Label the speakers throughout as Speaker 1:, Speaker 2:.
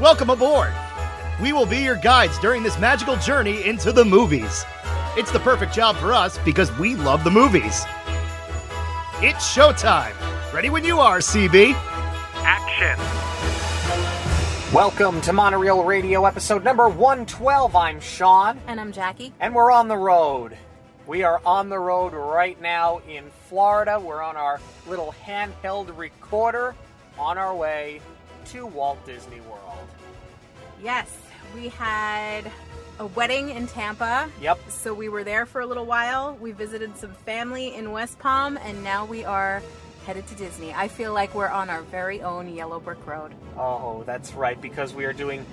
Speaker 1: Welcome aboard! We will be your guides during this magical journey into the movies. It's the perfect job for us because we love the movies. It's showtime! Ready when you are, CB!
Speaker 2: Action!
Speaker 3: Welcome to Monorail Radio episode number 112. I'm Sean,
Speaker 4: And I'm Jackie.
Speaker 3: and we're on the road. We are on the road right now in Florida. We're on our little handheld recorder on our way to Walt Disney World.
Speaker 4: Yes, we had a wedding in Tampa.
Speaker 3: Yep.
Speaker 4: So we were there for a little while. We visited some family in West Palm, and now we are headed to Disney. I feel like we're on our very own Yellow Brick Road.
Speaker 3: Oh, that's right, because we are doing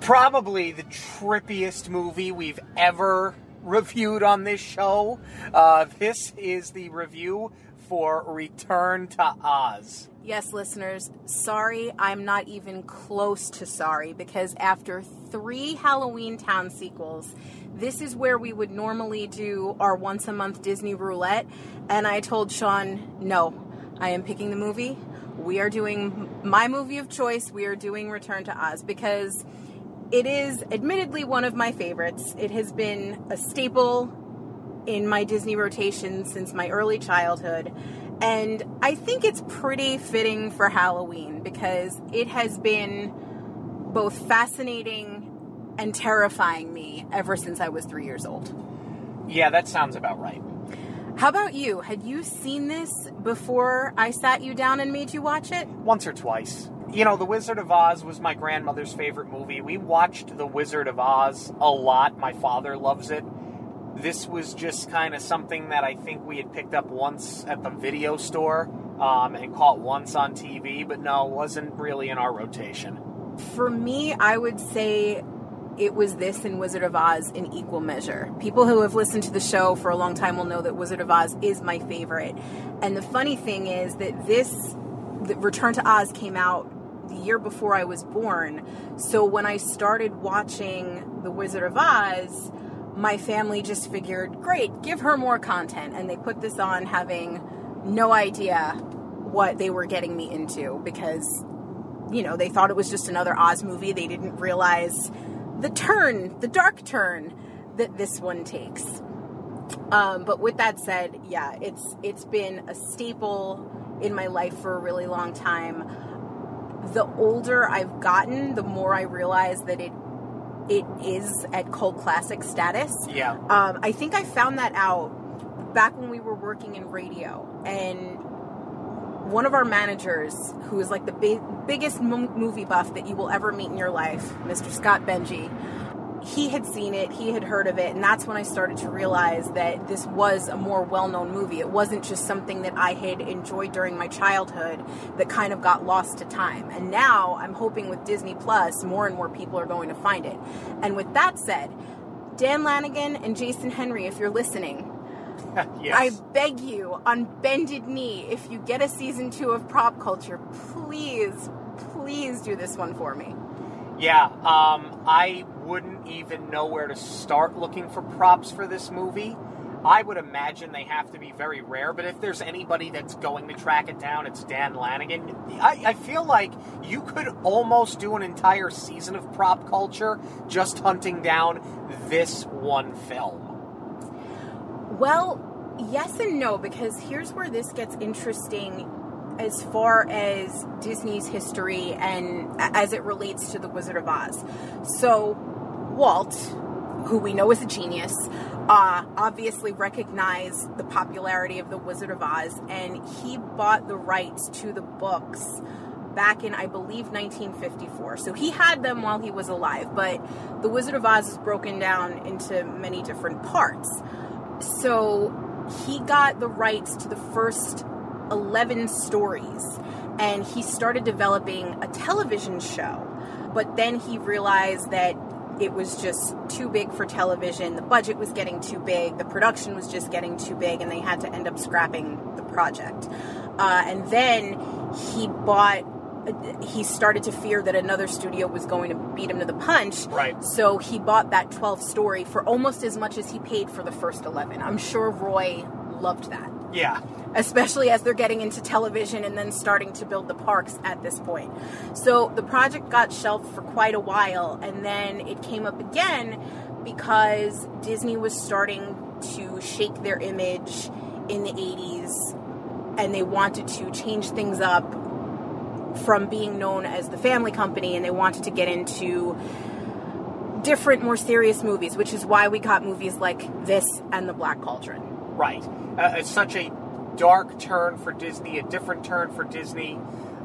Speaker 3: probably the trippiest movie we've ever reviewed on this show. Uh, this is the review for Return to Oz.
Speaker 4: Yes, listeners, sorry, I'm not even close to sorry because after three Halloween Town sequels, this is where we would normally do our once a month Disney roulette. And I told Sean, no, I am picking the movie. We are doing my movie of choice. We are doing Return to Oz because it is admittedly one of my favorites. It has been a staple in my Disney rotation since my early childhood. And I think it's pretty fitting for Halloween because it has been both fascinating and terrifying me ever since I was three years old.
Speaker 3: Yeah, that sounds about right.
Speaker 4: How about you? Had you seen this before I sat you down and made you watch it?
Speaker 3: Once or twice. You know, The Wizard of Oz was my grandmother's favorite movie. We watched The Wizard of Oz a lot. My father loves it. This was just kind of something that I think we had picked up once at the video store um, and caught once on TV, but no, it wasn't really in our rotation.
Speaker 4: For me, I would say it was this and Wizard of Oz in equal measure. People who have listened to the show for a long time will know that Wizard of Oz is my favorite. And the funny thing is that this Return to Oz came out the year before I was born. So when I started watching The Wizard of Oz, my family just figured, great, give her more content. And they put this on having no idea what they were getting me into because, you know, they thought it was just another Oz movie. They didn't realize the turn, the dark turn that this one takes. Um, but with that said, yeah, it's it's been a staple in my life for a really long time. The older I've gotten, the more I realize that it it is at cult classic status.
Speaker 3: Yeah.
Speaker 4: Um, I think I found that out back when we were working in radio, and one of our managers, who is like the big, biggest mo- movie buff that you will ever meet in your life, Mr. Scott Benji, he had seen it, he had heard of it, and that's when I started to realize that this was a more well known movie. It wasn't just something that I had enjoyed during my childhood that kind of got lost to time. And now I'm hoping with Disney Plus, more and more people are going to find it. And with that said, Dan Lanigan and Jason Henry, if you're listening,
Speaker 3: yes.
Speaker 4: I beg you, on bended knee, if you get a season two of Prop Culture, please, please do this one for me.
Speaker 3: Yeah, um, I wouldn't even know where to start looking for props for this movie. I would imagine they have to be very rare, but if there's anybody that's going to track it down, it's Dan Lanigan. I, I feel like you could almost do an entire season of prop culture just hunting down this one film.
Speaker 4: Well, yes and no, because here's where this gets interesting as far as Disney's history and as it relates to The Wizard of Oz. So, Walt, who we know is a genius, uh, obviously recognized the popularity of The Wizard of Oz, and he bought the rights to the books back in, I believe, 1954. So he had them while he was alive, but The Wizard of Oz is broken down into many different parts. So he got the rights to the first 11 stories and he started developing a television show. But then he realized that it was just too big for television. The budget was getting too big. The production was just getting too big, and they had to end up scrapping the project. Uh, and then he bought. He started to fear that another studio was going to beat him to the punch.
Speaker 3: Right.
Speaker 4: So he bought that 12 story for almost as much as he paid for the first 11. I'm sure Roy loved that.
Speaker 3: Yeah.
Speaker 4: especially as they're getting into television and then starting to build the parks at this point. So the project got shelved for quite a while and then it came up again because Disney was starting to shake their image in the 80s and they wanted to change things up from being known as the family company and they wanted to get into different more serious movies which is why we got movies like this and the black cauldron
Speaker 3: Right. Uh, it's such a dark turn for Disney, a different turn for Disney,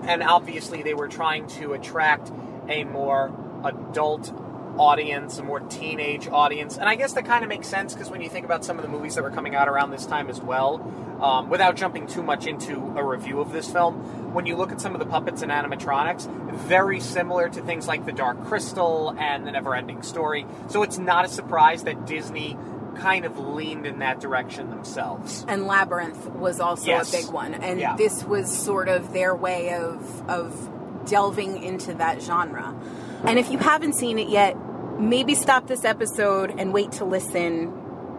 Speaker 3: and obviously they were trying to attract a more adult audience, a more teenage audience. And I guess that kind of makes sense because when you think about some of the movies that were coming out around this time as well, um, without jumping too much into a review of this film, when you look at some of the puppets and animatronics, very similar to things like The Dark Crystal and The Neverending Story. So it's not a surprise that Disney kind of leaned in that direction themselves.
Speaker 4: and Labyrinth was also
Speaker 3: Yes.
Speaker 4: a big one, and
Speaker 3: Yeah.
Speaker 4: this was sort of their way of of delving into that genre. And if you haven't seen it yet, maybe stop this episode and wait to listen.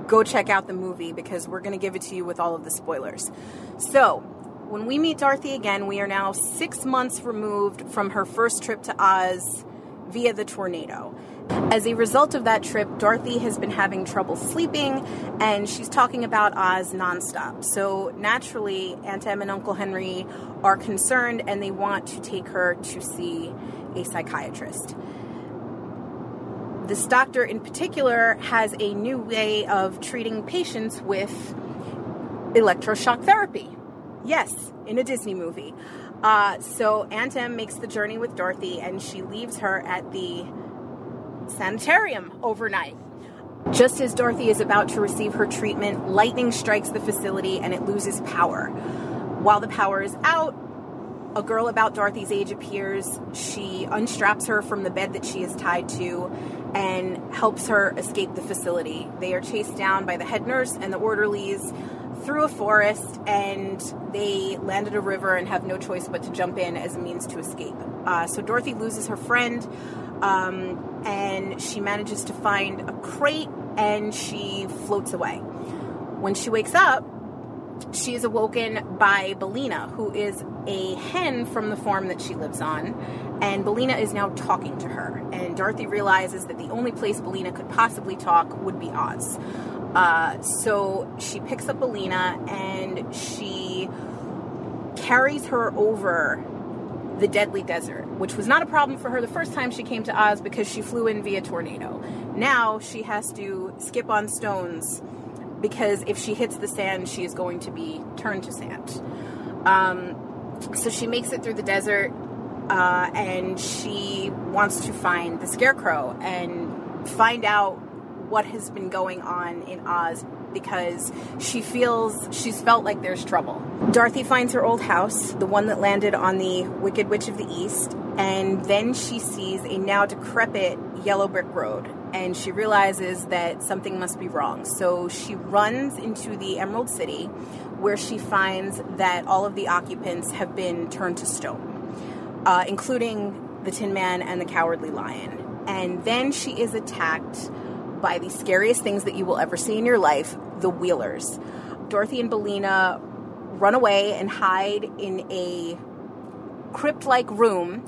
Speaker 4: Go check out the movie because we're going to give it to you with all of the spoilers. So. When we meet Dorothy again, we are now six months removed from her first trip to Oz via the tornado. As a result of that trip, Dorothy has been having trouble sleeping and she's talking about Oz nonstop. So naturally, Aunt Em and Uncle Henry are concerned and they want to take her to see a psychiatrist. This doctor, in particular, has a new way of treating patients with electroshock therapy. Yes, in a Disney movie. Uh, so Aunt Em makes the journey with Dorothy and she leaves her at the sanitarium overnight. Just as Dorothy is about to receive her treatment, lightning strikes the facility and it loses power. While the power is out, a girl about Dorothy's age appears. She unstraps her from the bed that she is tied to and helps her escape the facility. They are chased down by the head nurse and the orderlies through a forest and they land at a river and have no choice but to jump in as a means to escape. Uh, so Dorothy loses her friend um, and she manages to find a crate and she floats away. When she wakes up, she is awoken by Billina, who is a hen from the farm that she lives on, and Billina is now talking to her. And Dorothy realizes that the only place Billina could possibly talk would be Oz. Uh, so she picks up Billina and she carries her over the deadly desert, which was not a problem for her the first time she came to Oz because she flew in via tornado. Now she has to skip on stones because if she hits the sand, she is going to be turned to sand. Um, so she makes it through the desert uh, and she wants to find the scarecrow and find out what has been going on in Oz because she feels she's felt like there's trouble. Dorothy finds her old house, the one that landed on the Wicked Witch of the East, and then she sees a now decrepit yellow brick road and she realizes that something must be wrong. So she runs into the Emerald City where she finds that all of the occupants have been turned to stone, uh, including the Tin Man and the Cowardly Lion. And then she is attacked by the scariest things that you will ever see in your life the Wheelers. Dorothy and Billina run away and hide in a crypt like room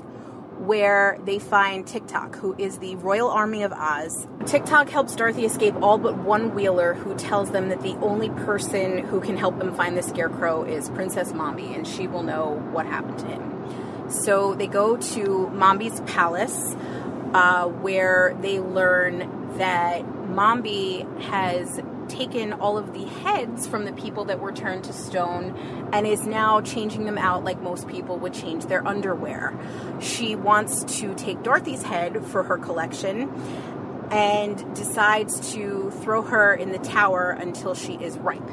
Speaker 4: where they find Tik-Tok, who is the Royal Army of Oz. Tik-Tok helps Dorothy escape all but one wheeler who tells them that the only person who can help them find the scarecrow is Princess Mombi, and she will know what happened to him. So they go to Mombi's palace, uh, where they learn that Mombi has taken all of the heads from the people that were turned to stone and is now changing them out like most people would change their underwear. She wants to take Dorothy's head for her collection and decides to throw her in the tower until she is ripe.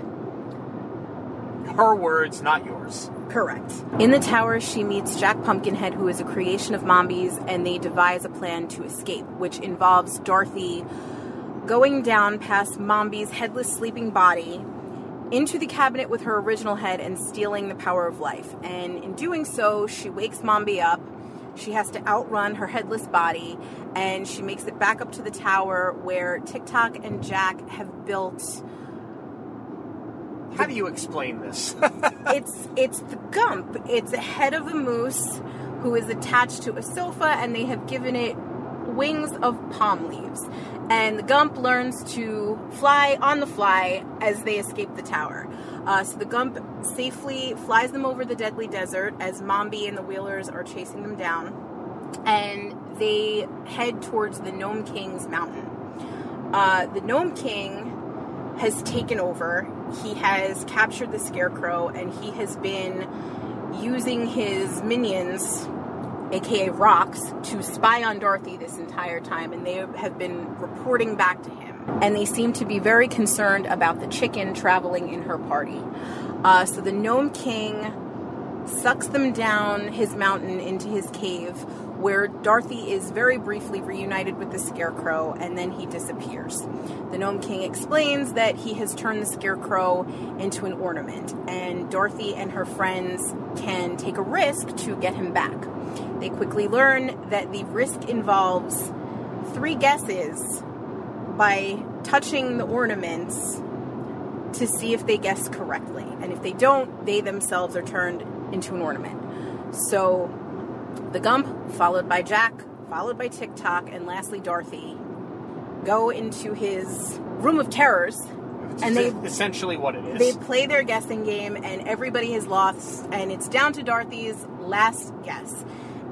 Speaker 3: Her words, not yours.
Speaker 4: Correct. In the tower, she meets Jack Pumpkinhead, who is a creation of Mombi's, and they devise a plan to escape, which involves Dorothy going down past Mombi's headless sleeping body into the cabinet with her original head and stealing the power of life. And in doing so, she wakes Mombi up. She has to outrun her headless body, and she makes it back up to the tower where Tik-Tok and Jack have built
Speaker 3: How do you explain this?
Speaker 4: it's it's the Gump. It's a head of a moose who is attached to a sofa, and they have given it wings of palm leaves. And the Gump learns to fly on the fly as they escape the tower. Uh, so the Gump safely flies them over the deadly desert as Mombi and the Wheelers are chasing them down. And they head towards the Gnome King's mountain. Uh, the Gnome King has taken over. He has captured the Scarecrow and he has been using his minions aka Rocks, to spy on Dorothy this entire time, and they have been reporting back to him. And they seem to be very concerned about the chicken traveling in her party. Uh, so the Gnome King sucks them down his mountain into his cave, where Dorothy is very briefly reunited with the Scarecrow and then he disappears. The Gnome King explains that he has turned the Scarecrow into an ornament, and Dorothy and her friends can take a risk to get him back. They quickly learn that the risk involves three guesses by touching the ornaments to see if they guess correctly. And if they don't, they themselves are turned into an ornament. So the Gump, followed by Jack, followed by Tik-Tok, and lastly Dorothy, go into his room of terrors.
Speaker 3: and they essentially what it is.
Speaker 4: They play their guessing game, and everybody has lost, and it's down to Dorothy's last guess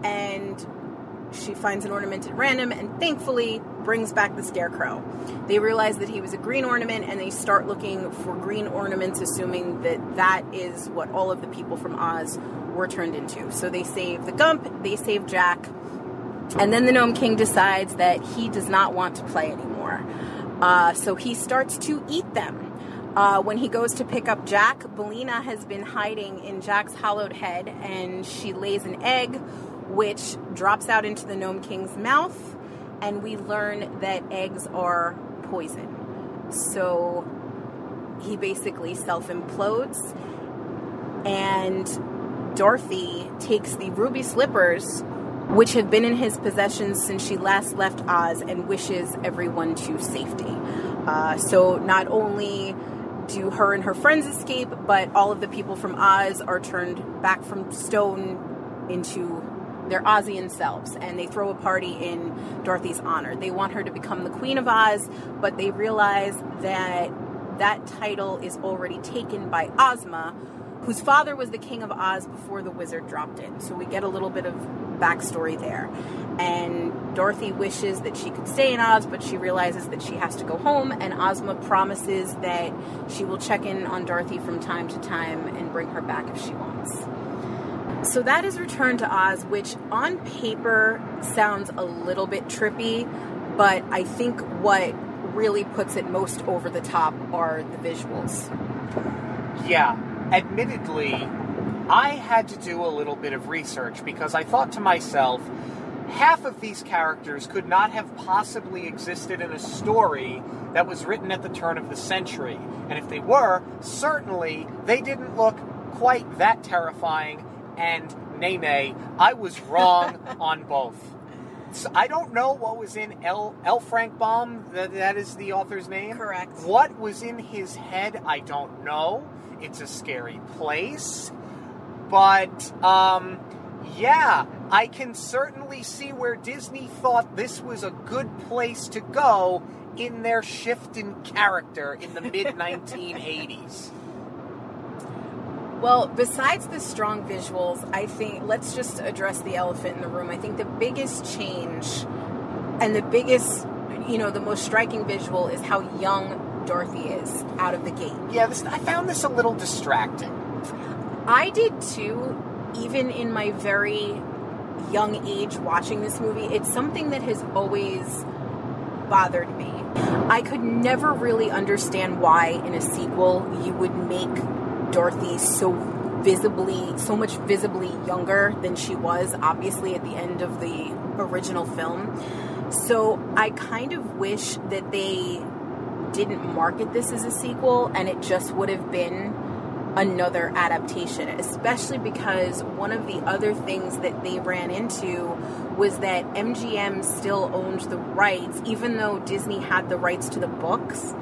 Speaker 4: and she finds an ornament at random and thankfully brings back the scarecrow. They realize that he was a green ornament and they start looking for green ornaments, assuming that that is what all of the people from Oz were turned into. So they save the Gump, they save Jack, and then the Gnome King decides that he does not want to play anymore. Uh, so he starts to eat them. Uh, when he goes to pick up Jack, Billina has been hiding in Jack's hollowed head and she lays an egg which drops out into the Gnome King's mouth, and we learn that eggs are poison. So he basically self implodes, and Dorothy takes the ruby slippers, which have been in his possession since she last left Oz, and wishes everyone to safety. Uh, so not only do her and her friends escape, but all of the people from Oz are turned back from stone into their Ozian selves and they throw a party in Dorothy's honor. They want her to become the Queen of Oz, but they realize that that title is already taken by Ozma, whose father was the King of Oz before the wizard dropped in. So we get a little bit of backstory there. And Dorothy wishes that she could stay in Oz, but she realizes that she has to go home, and Ozma promises that she will check in on Dorothy from time to time and bring her back if she wants. So that is Return to Oz, which on paper sounds a little bit trippy, but I think what really puts it most over the top are the visuals.
Speaker 3: Yeah, admittedly, I had to do a little bit of research because I thought to myself, half of these characters could not have possibly existed in a story that was written at the turn of the century. And if they were, certainly they didn't look quite that terrifying and Nene, I was wrong on both. So I don't know what was in L. L. Frank Baum. That, that is the author's name.
Speaker 4: Correct.
Speaker 3: What was in his head, I don't know. It's a scary place, but um, yeah, I can certainly see where Disney thought this was a good place to go in their shift in character in the mid 1980s.
Speaker 4: Well, besides the strong visuals, I think let's just address the elephant in the room. I think the biggest change and the biggest, you know, the most striking visual is how young Dorothy is out of the gate.
Speaker 3: Yeah, this, I found this a little distracting.
Speaker 4: I did too, even in my very young age watching this movie. It's something that has always bothered me. I could never really understand why in a sequel you would make Dorothy so visibly, so much visibly younger than she was, obviously, at the end of the original film. So I kind of wish that they didn't market this as a sequel and it just would have been another adaptation, especially because one of the other things that they ran into was that MGM still owned the rights, even though Disney had the rights to the books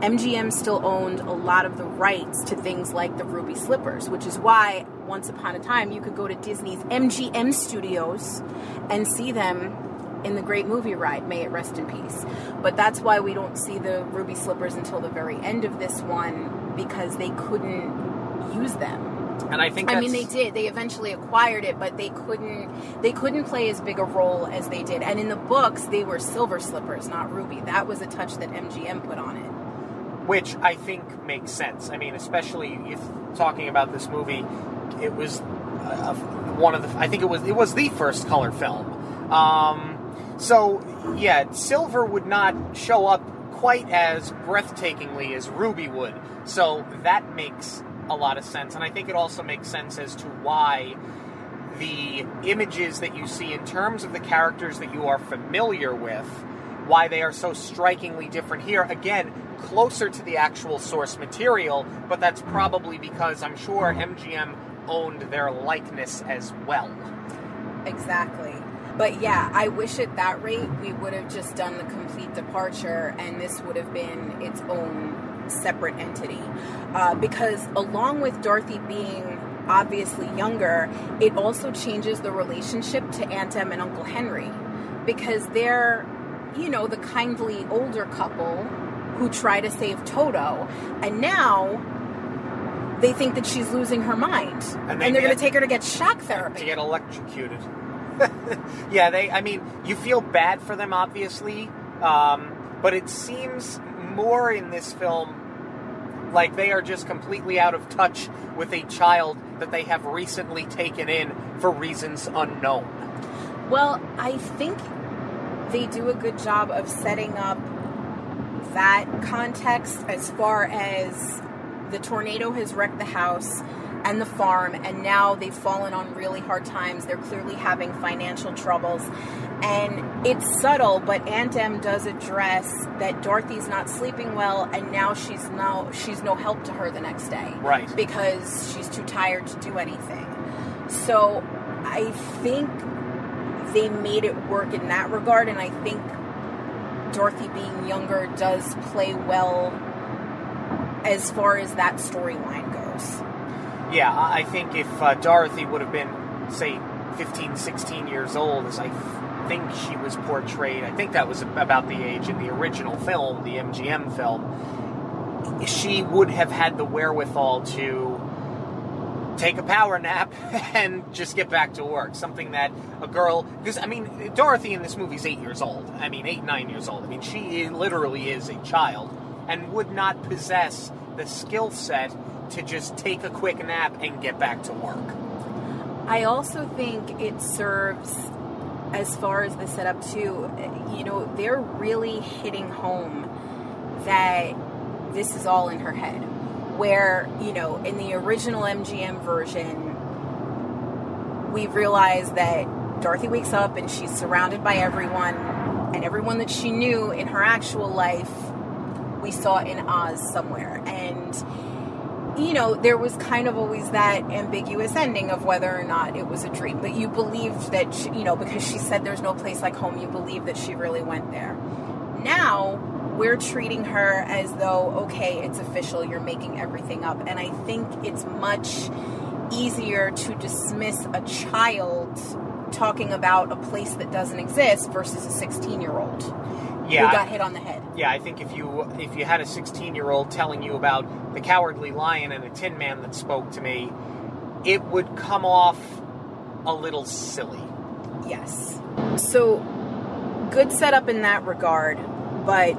Speaker 4: MGM still owned a lot of the rights to things like the Ruby Slippers, which is why once upon a time you could go to Disney's MGM studios and see them in the great movie ride, May It Rest in Peace. But that's why we don't see the Ruby Slippers until the very end of this one because they couldn't use them.
Speaker 3: And I think
Speaker 4: I mean they did. They eventually acquired it, but they couldn't they couldn't play as big a role as they did. And in the books, they were silver slippers, not ruby. That was a touch that MGM put on it.
Speaker 3: Which I think makes sense. I mean, especially if talking about this movie, it was uh, one of the. I think it was it was the first color film. Um, so yeah, silver would not show up quite as breathtakingly as ruby would. So that makes a lot of sense, and I think it also makes sense as to why the images that you see in terms of the characters that you are familiar with, why they are so strikingly different here. Again, closer to the actual source material, but that's probably because I'm sure MGM owned their likeness as well.
Speaker 4: Exactly. But yeah, I wish at that rate we would have just done the complete departure and this would have been its own separate entity. Uh, because along with Dorothy being obviously younger, it also changes the relationship to Aunt Em and Uncle Henry. Because they're, you know, the kindly older couple who try to save Toto. And now they think that she's losing her mind.
Speaker 3: And
Speaker 4: And,
Speaker 3: they
Speaker 4: they're going to take her to get shock therapy.
Speaker 3: to get electrocuted. yeah, they. I mean, you feel bad for them, obviously, um, but it seems more in this film like they are just completely out of touch with a child that they have recently taken in for reasons unknown.
Speaker 4: Well, I think they do a good job of setting up that context as far as the tornado has wrecked the house and the farm, and now they've fallen on really hard times. They're clearly having financial troubles. And it's subtle, but Aunt Em does address that Dorothy's not sleeping well, and now she's no she's no help to her the next day,
Speaker 3: Right.
Speaker 4: Because she's too tired to do anything. So I think they made it work in that regard, and I think Dorothy being younger does play well as far as that storyline goes.
Speaker 3: Yeah, I think if uh, Dorothy would have been, say, 15, 16 years old, as I think she was portrayed, I think that was about the age in the original film, the MGM film, she would have had the wherewithal to take a power nap and just get back to work. Something that a girl, because I mean, Dorothy in this movie is eight years old. I mean, eight, nine years old. I mean, she literally is a child and would not possess the skill set to just take a quick nap and get back to work.
Speaker 4: I also think it serves as far as the setup too. You know, they're really hitting home that this is all in her head. Where, you know, in the original MGM version, we realize that Dorothy wakes up and she's surrounded by everyone, and everyone that she knew in her actual life, we saw in Oz somewhere. And you know, there was kind of always that ambiguous ending of whether or not it was a dream. But you believed that, she, you know, because she said there's no place like home, you believed that she really went there. Now, we're treating her as though, okay, it's official, you're making everything up. And I think it's much easier to dismiss a child talking about a place that doesn't exist versus a 16 year old
Speaker 3: Yeah,
Speaker 4: who got hit on the head.
Speaker 3: yeah. I think if you if you had a 16 year old telling you about the cowardly lion and a tin man that spoke to me, it would come off a little silly.
Speaker 4: Yes. So, good setup in that regard, but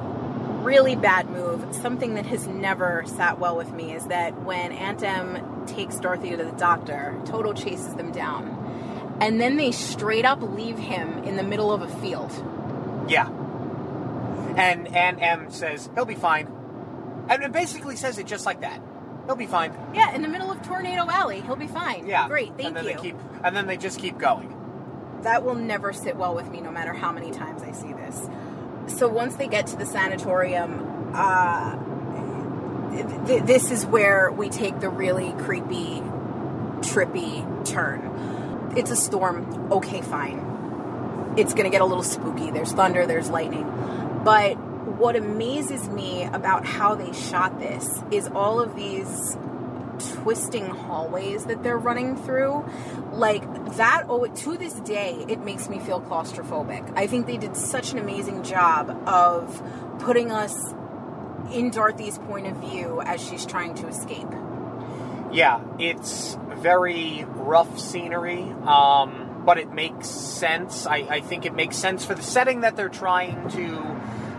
Speaker 4: really bad move. Something that has never sat well with me is that when Aunt Em takes Dorothy to the doctor, Toto chases them down. And then they straight up leave him in the middle of a field.
Speaker 3: Yeah. And Aunt Em says he'll be fine, and it basically says it just like that. He'll be fine.
Speaker 4: Yeah, in the middle of Tornado Alley. He'll be fine.
Speaker 3: Yeah.
Speaker 4: Great, thank
Speaker 3: and then
Speaker 4: you.
Speaker 3: They keep, and then they just keep going.
Speaker 4: that will never sit well with me no matter how many times I see this. So once they get to the sanatorium, uh, th- th- this is where we take the really creepy, trippy turn. It's a storm. Okay, fine. It's going to get a little spooky. There's thunder, there's lightning. But what amazes me about how they shot this is all of these twisting hallways that they're running through like that oh to this day it makes me feel claustrophobic i think they did such an amazing job of putting us in dorothy's point of view as she's trying to escape
Speaker 3: Yeah, it's very rough scenery, um, but it makes sense. I, I think it makes sense for the setting that they're trying to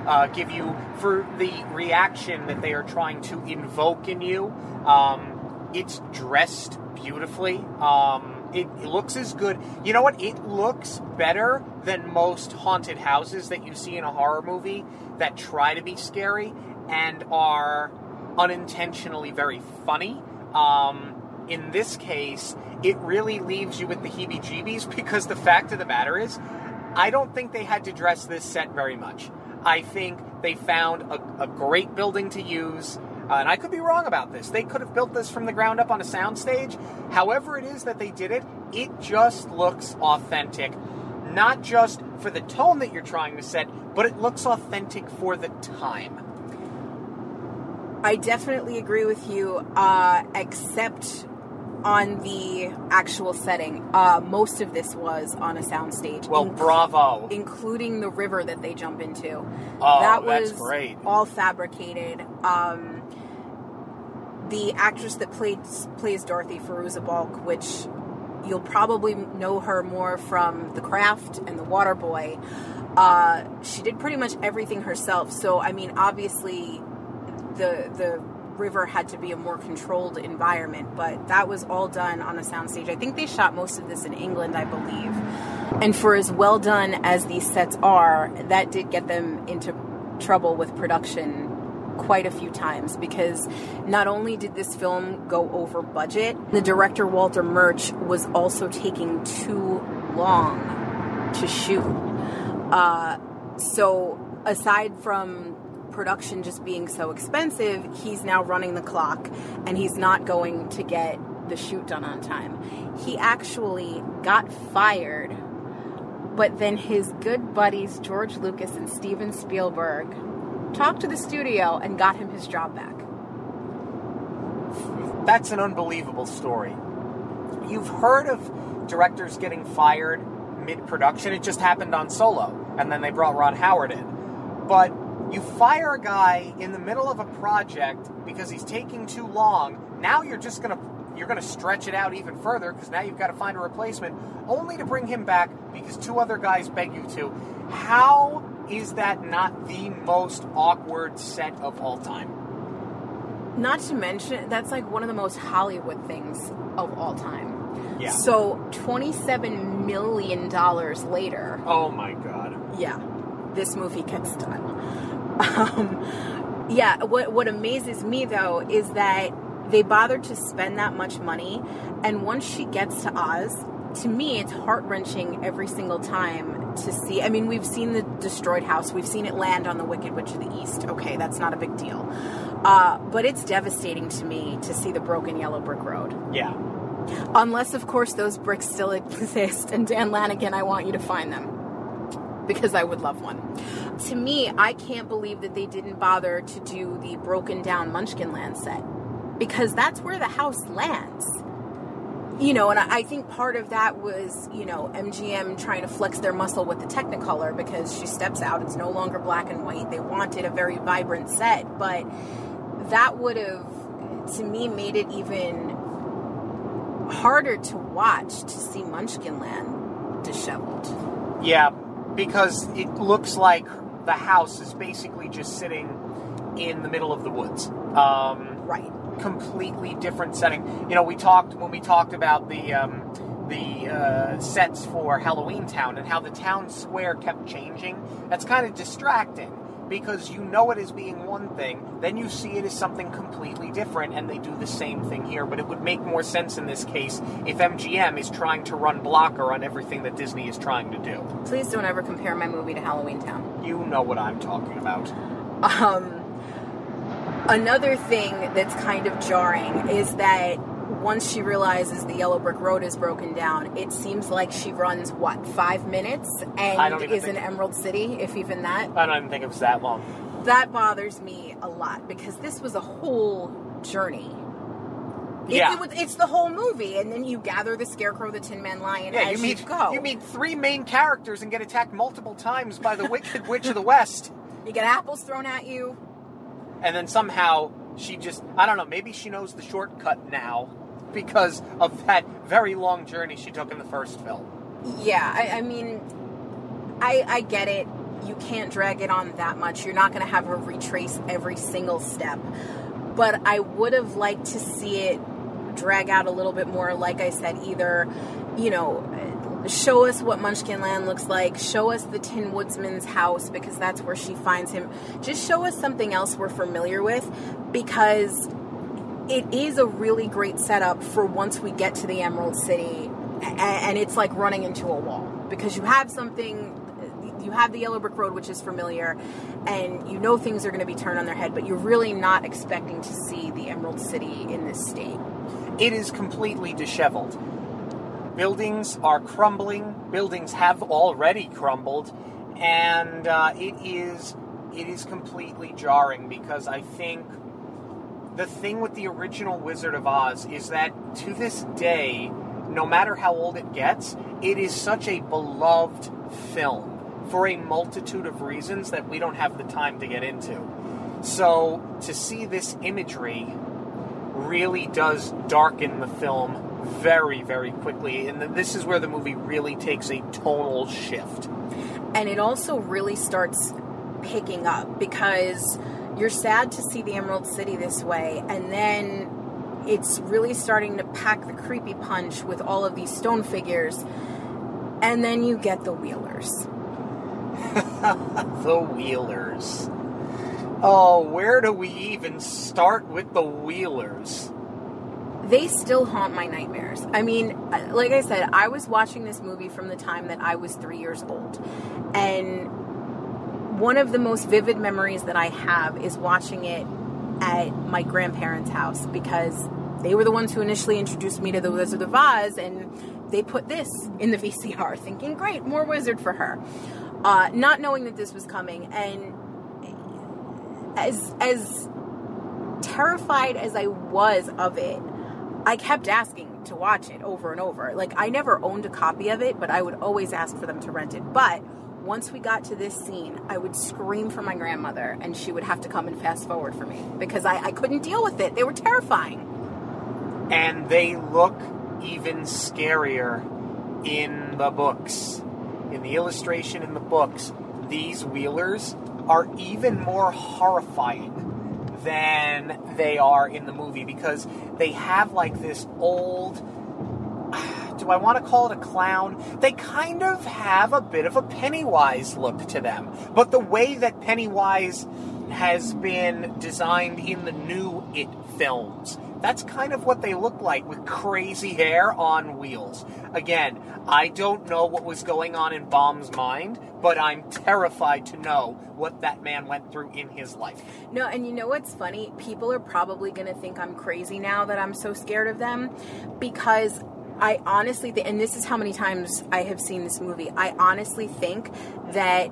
Speaker 3: uh, give you, for the reaction that they are trying to invoke in you. Um, it's dressed beautifully. Um, it, it looks as good. You know what? It looks better than most haunted houses that you see in a horror movie that try to be scary and are unintentionally very funny. Um, in this case, it really leaves you with the heebie jeebies because the fact of the matter is, I don't think they had to dress this set very much. I think they found a, a great building to use. Uh, and I could be wrong about this. They could have built this from the ground up on a soundstage. However, it is that they did it, it just looks authentic. Not just for the tone that you're trying to set, but it looks authentic for the time.
Speaker 4: I definitely agree with you, uh, except on the actual setting. Uh, most of this was on a soundstage.
Speaker 3: Well,
Speaker 4: inc-
Speaker 3: bravo.
Speaker 4: Including the river that they jump into.
Speaker 3: Oh,
Speaker 4: that
Speaker 3: that's
Speaker 4: was
Speaker 3: great.
Speaker 4: all fabricated. Um, the actress that plays plays Dorothy, Fairuza Balk, which you'll probably know her more from The Craft and The Waterboy. Uh, she did pretty much everything herself. So, I mean, obviously, the the river had to be a more controlled environment, but that was all done on a soundstage. I think they shot most of this in England, I believe. And for as well done as these sets are, that did get them into trouble with production quite a few times because not only did this film go over budget, the director Walter Murch was also taking too long to shoot. Uh, so aside from production just being so expensive, he's now running the clock and he's not going to get the shoot done on time. He actually got fired, but then his good buddies George Lucas and Steven Spielberg talked to the studio and got him his job back.
Speaker 3: That's an unbelievable story. You've heard of directors getting fired mid production. It just happened on Solo, and then they brought Ron Howard in. But you fire a guy in the middle of a project because he's taking too long. Now you're just going to you're going to stretch it out even further because now you've got to find a replacement only to bring him back because two other guys beg you to. How is that not the most awkward set of all time?
Speaker 4: Not to mention, that's like one of the most Hollywood things of all time.
Speaker 3: Yeah.
Speaker 4: So, $27 million later,
Speaker 3: Oh my god.
Speaker 4: yeah, this movie gets done. Um, yeah, what, what amazes me though is that they bothered to spend that much money, and once she gets to Oz, to me, it's heart wrenching every single time to see. I mean, we've seen the destroyed house, we've seen it land on the Wicked Witch of the East. Okay, that's not a big deal. Uh, but it's devastating to me to see the broken yellow brick road.
Speaker 3: Yeah.
Speaker 4: Unless, of course, those bricks still exist. And Dan Lanigan, I want you to find them because I would love one. To me, I can't believe that they didn't bother to do the broken down Munchkin Land set because that's where the house lands. You know, and I I think part of that was, you know, MGM trying to flex their muscle with the Technicolor because she steps out. It's no longer black and white. They wanted a very vibrant set, but that would have, to me, made it even harder to watch to see Munchkinland disheveled.
Speaker 3: Yeah, because it looks like the house is basically just sitting in the middle of the woods. Um,
Speaker 4: Right.
Speaker 3: Completely different setting. You know, we talked when we talked about the um, the uh, sets for Halloween Town and how the town square kept changing. That's kind of distracting because you know it as being one thing, then you see it as something completely different, and they do the same thing here. But it would make more sense in this case if MGM is trying to run blocker on everything that Disney is trying to do.
Speaker 4: Please don't ever compare my movie to Halloween Town.
Speaker 3: You know what I'm talking about.
Speaker 4: Um, another thing that's kind of jarring is that once she realizes the yellow brick road is broken down, it seems like she runs what five minutes and is in Emerald City, if even that.
Speaker 3: I don't even think it was that long.
Speaker 4: that bothers me a lot because this was a whole journey.
Speaker 3: Yeah.
Speaker 4: it it's the whole movie, and then you gather the Scarecrow, the Tin Man Lion
Speaker 3: Yeah,
Speaker 4: as
Speaker 3: you meet
Speaker 4: go.
Speaker 3: you meet three main characters and get attacked multiple times by the Wicked Witch of the West,
Speaker 4: You get apples thrown at you.
Speaker 3: And then somehow she just—I don't know. Maybe she knows the shortcut now because of that very long journey she took in the first film.
Speaker 4: Yeah, I, I mean, I I get it. You can't drag it on that much. You're not going to have her retrace every single step. But I would have liked to see it drag out a little bit more. Like I said, either, you know, show us what Munchkin Land looks like, show us the Tin Woodsman's house because that's where she finds him. Just show us something else we're familiar with because it is a really great setup for once we get to the Emerald City and it's like running into a wall because you have something you have the yellow brick road which is familiar and you know things are going to be turned on their head but you're really not expecting to see the Emerald City in this state.
Speaker 3: It is completely disheveled. Buildings are crumbling. Buildings have already crumbled, and uh, it is it is completely jarring because I think the thing with the original Wizard of Oz is that to this day, no matter how old it gets, it is such a beloved film for a multitude of reasons that we don't have the time to get into. So to see this imagery really does darken the film very, very quickly. And this is where the movie really takes a tonal shift.
Speaker 4: and it also really starts picking up because you're sad to see the Emerald City this way, and then it's really starting to pack the creepy punch with all of these stone figures, and then you get the Wheelers.
Speaker 3: The Wheelers. Oh, where do we even start with the Wheelers?
Speaker 4: They still haunt my nightmares. I mean, like I said, I was watching this movie from the time that I was three years old, and one of the most vivid memories that I have is watching it at my grandparents' house because they were the ones who initially introduced me to the Wizard of Oz, and they put this in the VCR, thinking, "Great, more wizard for her," uh, not knowing that this was coming. And as as terrified as I was of it, I kept asking to watch it over and over. Like I never owned a copy of it, but I would always ask for them to rent it. But once we got to this scene, I would scream for my grandmother, and she would have to come and fast forward for me because I, I couldn't deal with it. They were terrifying.
Speaker 3: And they look even scarier in the books. In the illustration in the books, these Wheelers are even more horrifying than they are in the movie because they have like this old do I want to call it a clown? They kind of have a bit of a Pennywise look to them. But the way that Pennywise has been designed in the new It films, that's kind of what they look like with crazy hair on wheels. Again, I don't know what was going on in Baum's mind, but I'm terrified to know what that man went through in his life.
Speaker 4: No, and you know what's funny? People are probably going to think I'm crazy now that I'm so scared of them because I honestly think, and this is how many times I have seen this movie, I honestly think that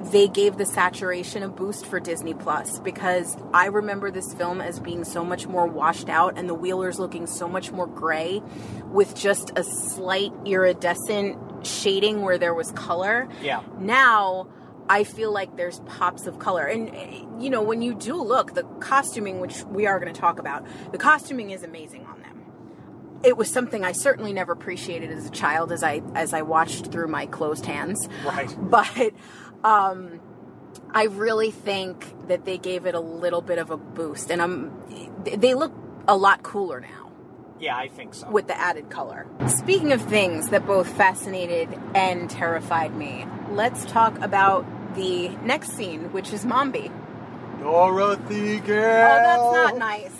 Speaker 4: they gave the saturation a boost for Disney Plus because I remember this film as being so much more washed out and the Wheelers looking so much more gray with just a slight iridescent shading where there was color.
Speaker 3: Yeah.
Speaker 4: Now I feel like there's pops of color. And, you know, when you do look, the costuming, which we are going to talk about, the costuming is amazing on them. It was something I certainly never appreciated as a child as I as I watched through my closed hands.
Speaker 3: Right.
Speaker 4: But um, I really think that they gave it a little bit of a boost, and I'm they look a lot cooler now
Speaker 3: Yeah, I think so.
Speaker 4: with the added color. Speaking of things that both fascinated and terrified me, let's talk about the next scene, which is Mombi.
Speaker 3: Dorothy
Speaker 4: Oh, that's not nice.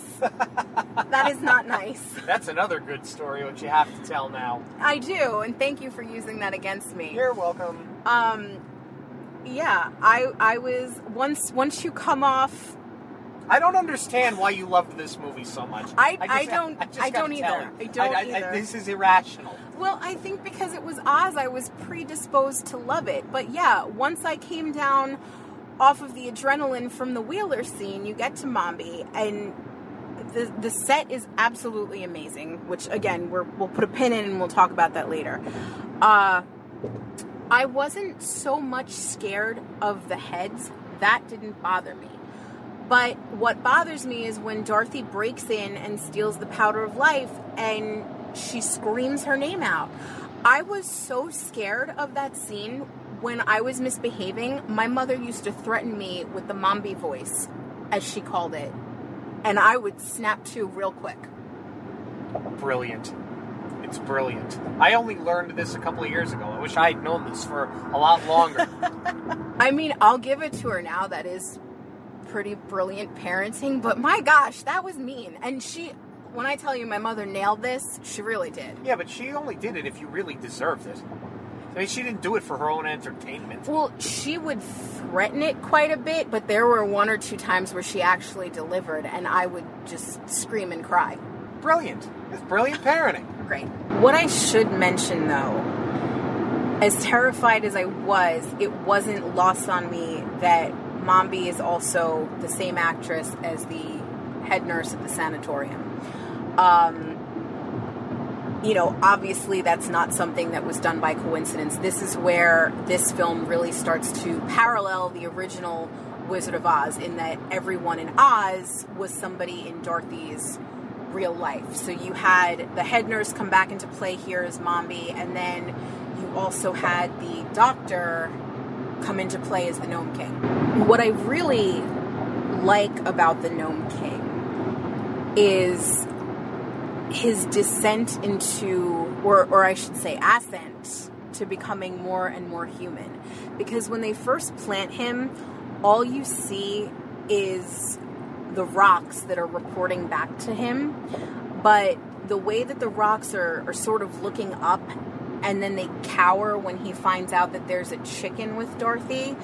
Speaker 4: that is not nice.
Speaker 3: That's another good story which you have to tell now.
Speaker 4: I do, and thank you for using that against me.
Speaker 3: You're welcome.
Speaker 4: Um, yeah, I I was once once you come off
Speaker 3: I don't understand why you loved this movie so much.
Speaker 4: I-
Speaker 3: just
Speaker 4: I don't-
Speaker 3: just
Speaker 4: I don't either. I don't either.
Speaker 3: this is irrational.
Speaker 4: Well, I think because it was Oz, I was predisposed to love it. But yeah, once I came down off of the adrenaline from the Wheeler scene, you get to Mombi, and the the set is absolutely amazing. Which again, we're, we'll put a pin in and we'll talk about that later. Uh, I wasn't so much scared of the heads. That didn't bother me. But what bothers me is when Dorothy breaks in and steals the powder of life and she screams her name out. I was so scared of that scene when I was misbehaving. My mother used to threaten me with the Mombi voice, as she called it, and I would snap to real quick.
Speaker 3: Brilliant. It's brilliant. I only learned this a couple of years ago. I wish I had known this for a lot longer.
Speaker 4: I mean, I'll give it to her now. That is pretty brilliant parenting, but my gosh, that was mean. And she, when I tell you my mother nailed this, she really did.
Speaker 3: yeah, but she only did it if you really deserved it. I mean, she didn't do it for her own entertainment.
Speaker 4: Well, she would threaten it quite a bit, but there were one or two times where she actually delivered, and I would just scream and cry.
Speaker 3: Brilliant. It's brilliant parenting.
Speaker 4: What I should mention though, as terrified as I was, it wasn't lost on me that Mombi is also the same actress as the head nurse at the sanatorium. Um, you know, obviously that's not something that was done by coincidence. This is where this film really starts to parallel the original Wizard of Oz in that everyone in Oz was somebody in Dorothy's real life. So you had the head nurse come back into play here as Mombi, and then you also had the doctor come into play as the Gnome King. What I really like about the Gnome King is his descent into, or, or I should say, ascent to becoming more and more human. Because when they first plant him, all you see is the rocks that are reporting back to him. But the way that the rocks are, are sort of looking up and then they cower when he finds out that there's a chicken with Dorothy,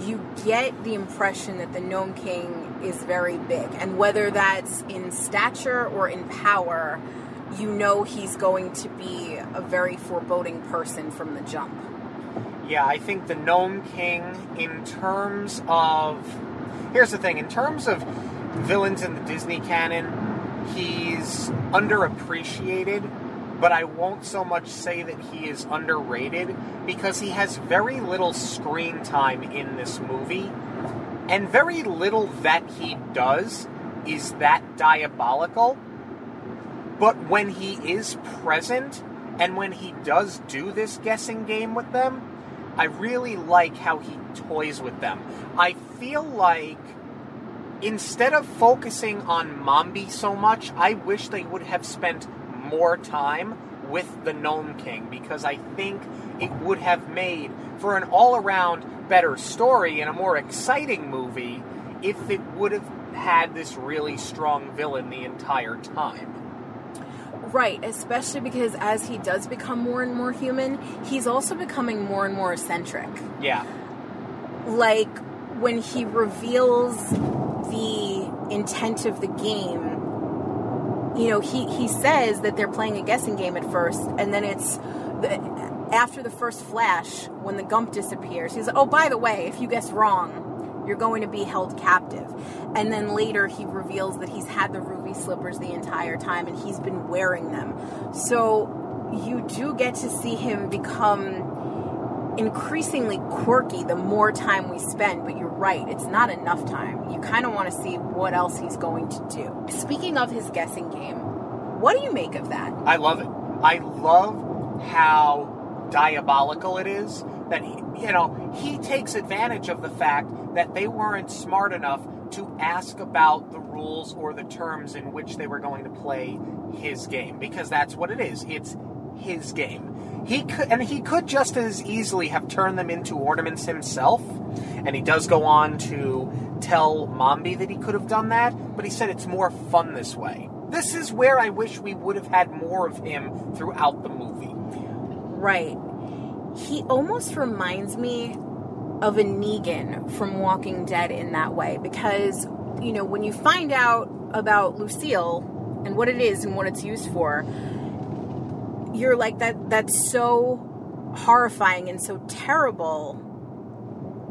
Speaker 4: you get the impression that the Gnome King is very big. And whether that's in stature or in power, you know he's going to be a very foreboding person from the jump.
Speaker 3: Yeah, I think the Gnome King, in terms of. Here's the thing in terms of villains in the Disney canon, he's underappreciated, but I won't so much say that he is underrated because he has very little screen time in this movie, and very little that he does is that diabolical. But when he is present and when he does do this guessing game with them, I really like how he toys with them. I feel like instead of focusing on Mombi so much, I wish they would have spent more time with the Gnome King because I think it would have made for an all around better story and a more exciting movie if it would have had this really strong villain the entire time.
Speaker 4: Right, especially because as he does become more and more human, he's also becoming more and more eccentric.
Speaker 3: Yeah.
Speaker 4: Like when he reveals the intent of the game, you know, he, he says that they're playing a guessing game at first, and then it's the, after the first flash when the gump disappears. He's like, oh, by the way, if you guess wrong, you're going to be held captive. And then later he reveals that he's had the ruby slippers the entire time and he's been wearing them. So you do get to see him become increasingly quirky the more time we spend, but you're right, it's not enough time. You kind of want to see what else he's going to do. Speaking of his guessing game, what do you make of that?
Speaker 3: I love it. I love how diabolical it is that he, you know, he takes advantage of the fact that they weren't smart enough to ask about the rules or the terms in which they were going to play his game because that's what it is. It's his game. He could and he could just as easily have turned them into ornaments himself. And he does go on to tell Mombi that he could have done that, but he said it's more fun this way. This is where I wish we would have had more of him throughout the movie.
Speaker 4: Right. He almost reminds me of a Negan from Walking Dead in that way because, you know, when you find out about Lucille and what it is and what it's used for, you're like that that's so horrifying and so terrible.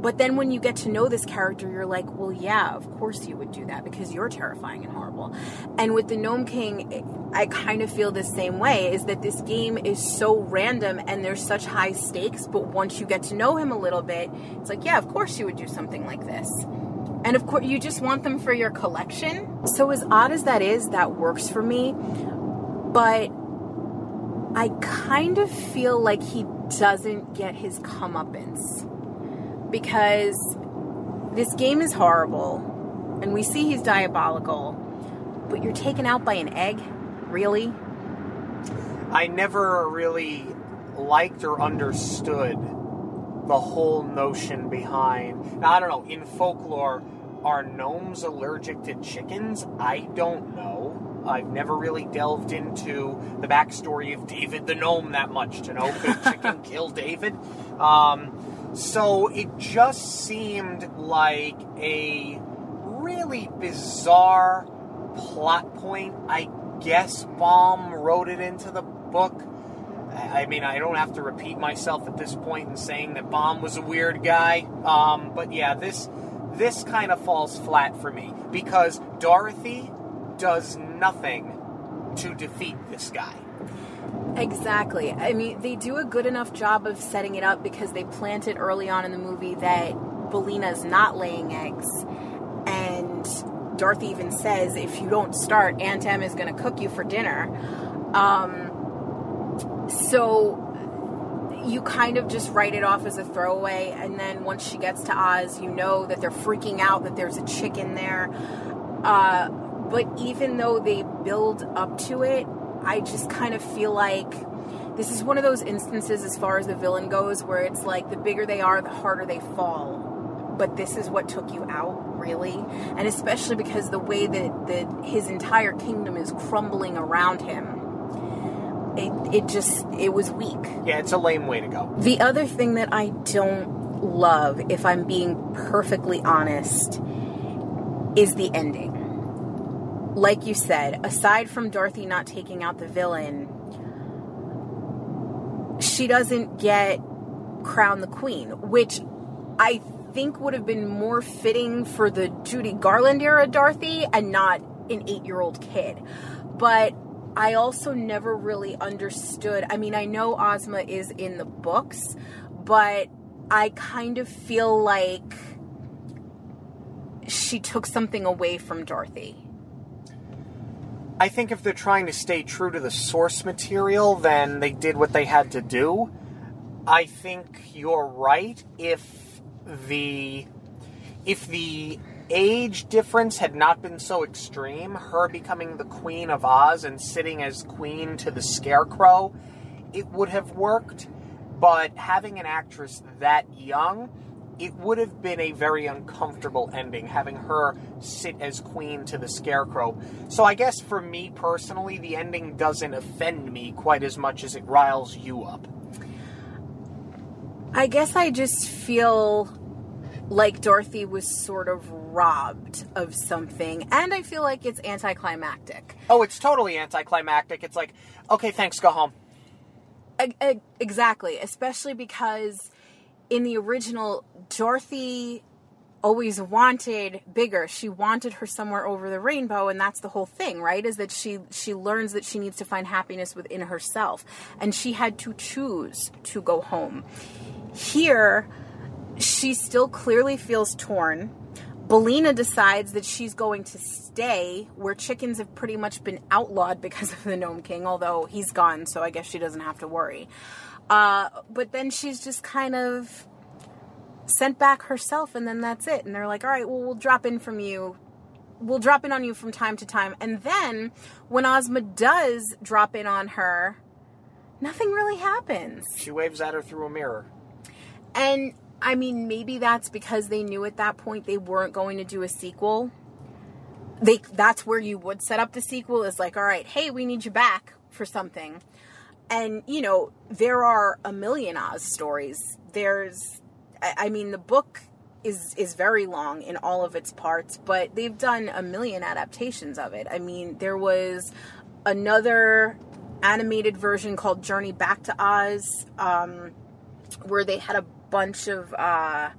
Speaker 4: But then when you get to know this character, you're like, well, yeah, of course you would do that because you're terrifying and horrible. And with the Gnome King, I kind of feel the same way is that this game is so random and there's such high stakes. But once you get to know him a little bit, it's like, yeah, of course you would do something like this. And of course, you just want them for your collection. So, as odd as that is, that works for me. But I kind of feel like he doesn't get his comeuppance because this game is horrible and we see he's diabolical, but you're taken out by an egg? Really?
Speaker 3: I never really liked or understood the whole notion behind. Now, I don't know, in folklore, are gnomes allergic to chickens? I don't know. I've never really delved into the backstory of David the gnome that much to know could chicken kill David. Um, so it just seemed like a really bizarre plot point. I guess Baum wrote it into the book. I mean, I don't have to repeat myself at this point in saying that Baum was a weird guy. Um, but yeah, this this kind of falls flat for me because Dorothy does nothing to defeat this guy.
Speaker 4: Exactly. I mean, they do a good enough job of setting it up because they plant it early on in the movie that Billina's not laying eggs. And Dorothy even says, if you don't start, Aunt Em is going to cook you for dinner. Um, so you kind of just write it off as a throwaway. And then once she gets to Oz, you know that they're freaking out that there's a chicken there. Uh, but even though they build up to it, I just kind of feel like this is one of those instances as far as the villain goes where it's like the bigger they are, the harder they fall. But this is what took you out, really? And especially because the way that, that his entire kingdom is crumbling around him. It, it just it was weak.
Speaker 3: Yeah, it's a lame way to go.
Speaker 4: The other thing that I don't love, if I'm being perfectly honest, is the ending like you said, aside from Dorothy not taking out the villain, she doesn't get crown the queen, which I think would have been more fitting for the Judy Garland era Dorothy and not an eight year old kid. But I also never really understood. I mean, I know Ozma is in the books, but I kind of feel like she took something away from Dorothy.
Speaker 3: I think if they're trying to stay true to the source material, then they did what they had to do. I think you're right. If the if the age difference had not been so extreme, her becoming the Queen of Oz and sitting as queen to the Scarecrow, it would have worked. But having an actress that young, it would have been a very uncomfortable ending having her sit as queen to the scarecrow. So I guess for me personally, the ending doesn't offend me quite as much as it riles you up.
Speaker 4: I guess I just feel like Dorothy was sort of robbed of something, and I feel like it's anticlimactic.
Speaker 3: Oh, it's totally anticlimactic. It's like, okay, thanks, go home.
Speaker 4: Exactly, especially because in the original, Dorothy always wanted bigger. She wanted her somewhere over the rainbow, and that's the whole thing, right? Is that she she learns that she needs to find happiness within herself, and she had to choose to go home. Here, she still clearly feels torn. Billina decides that she's going to stay where chickens have pretty much been outlawed because of the Gnome King, although he's gone, so I guess she doesn't have to worry. Uh, but then she's just kind of sent back herself, and then that's it. And they're like, all right, well, we'll drop in from you. We'll drop in on you from time to time. And then when Ozma does drop in on her, nothing really happens.
Speaker 3: She waves at her through a mirror.
Speaker 4: And I mean, maybe that's because they knew at that point they weren't going to do a sequel. They that's where you would set up the sequel is like, all right, hey, we need you back for something and you know there are a million oz stories there's i mean the book is is very long in all of its parts but they've done a million adaptations of it i mean there was another animated version called journey back to oz um, where they had a bunch of uh,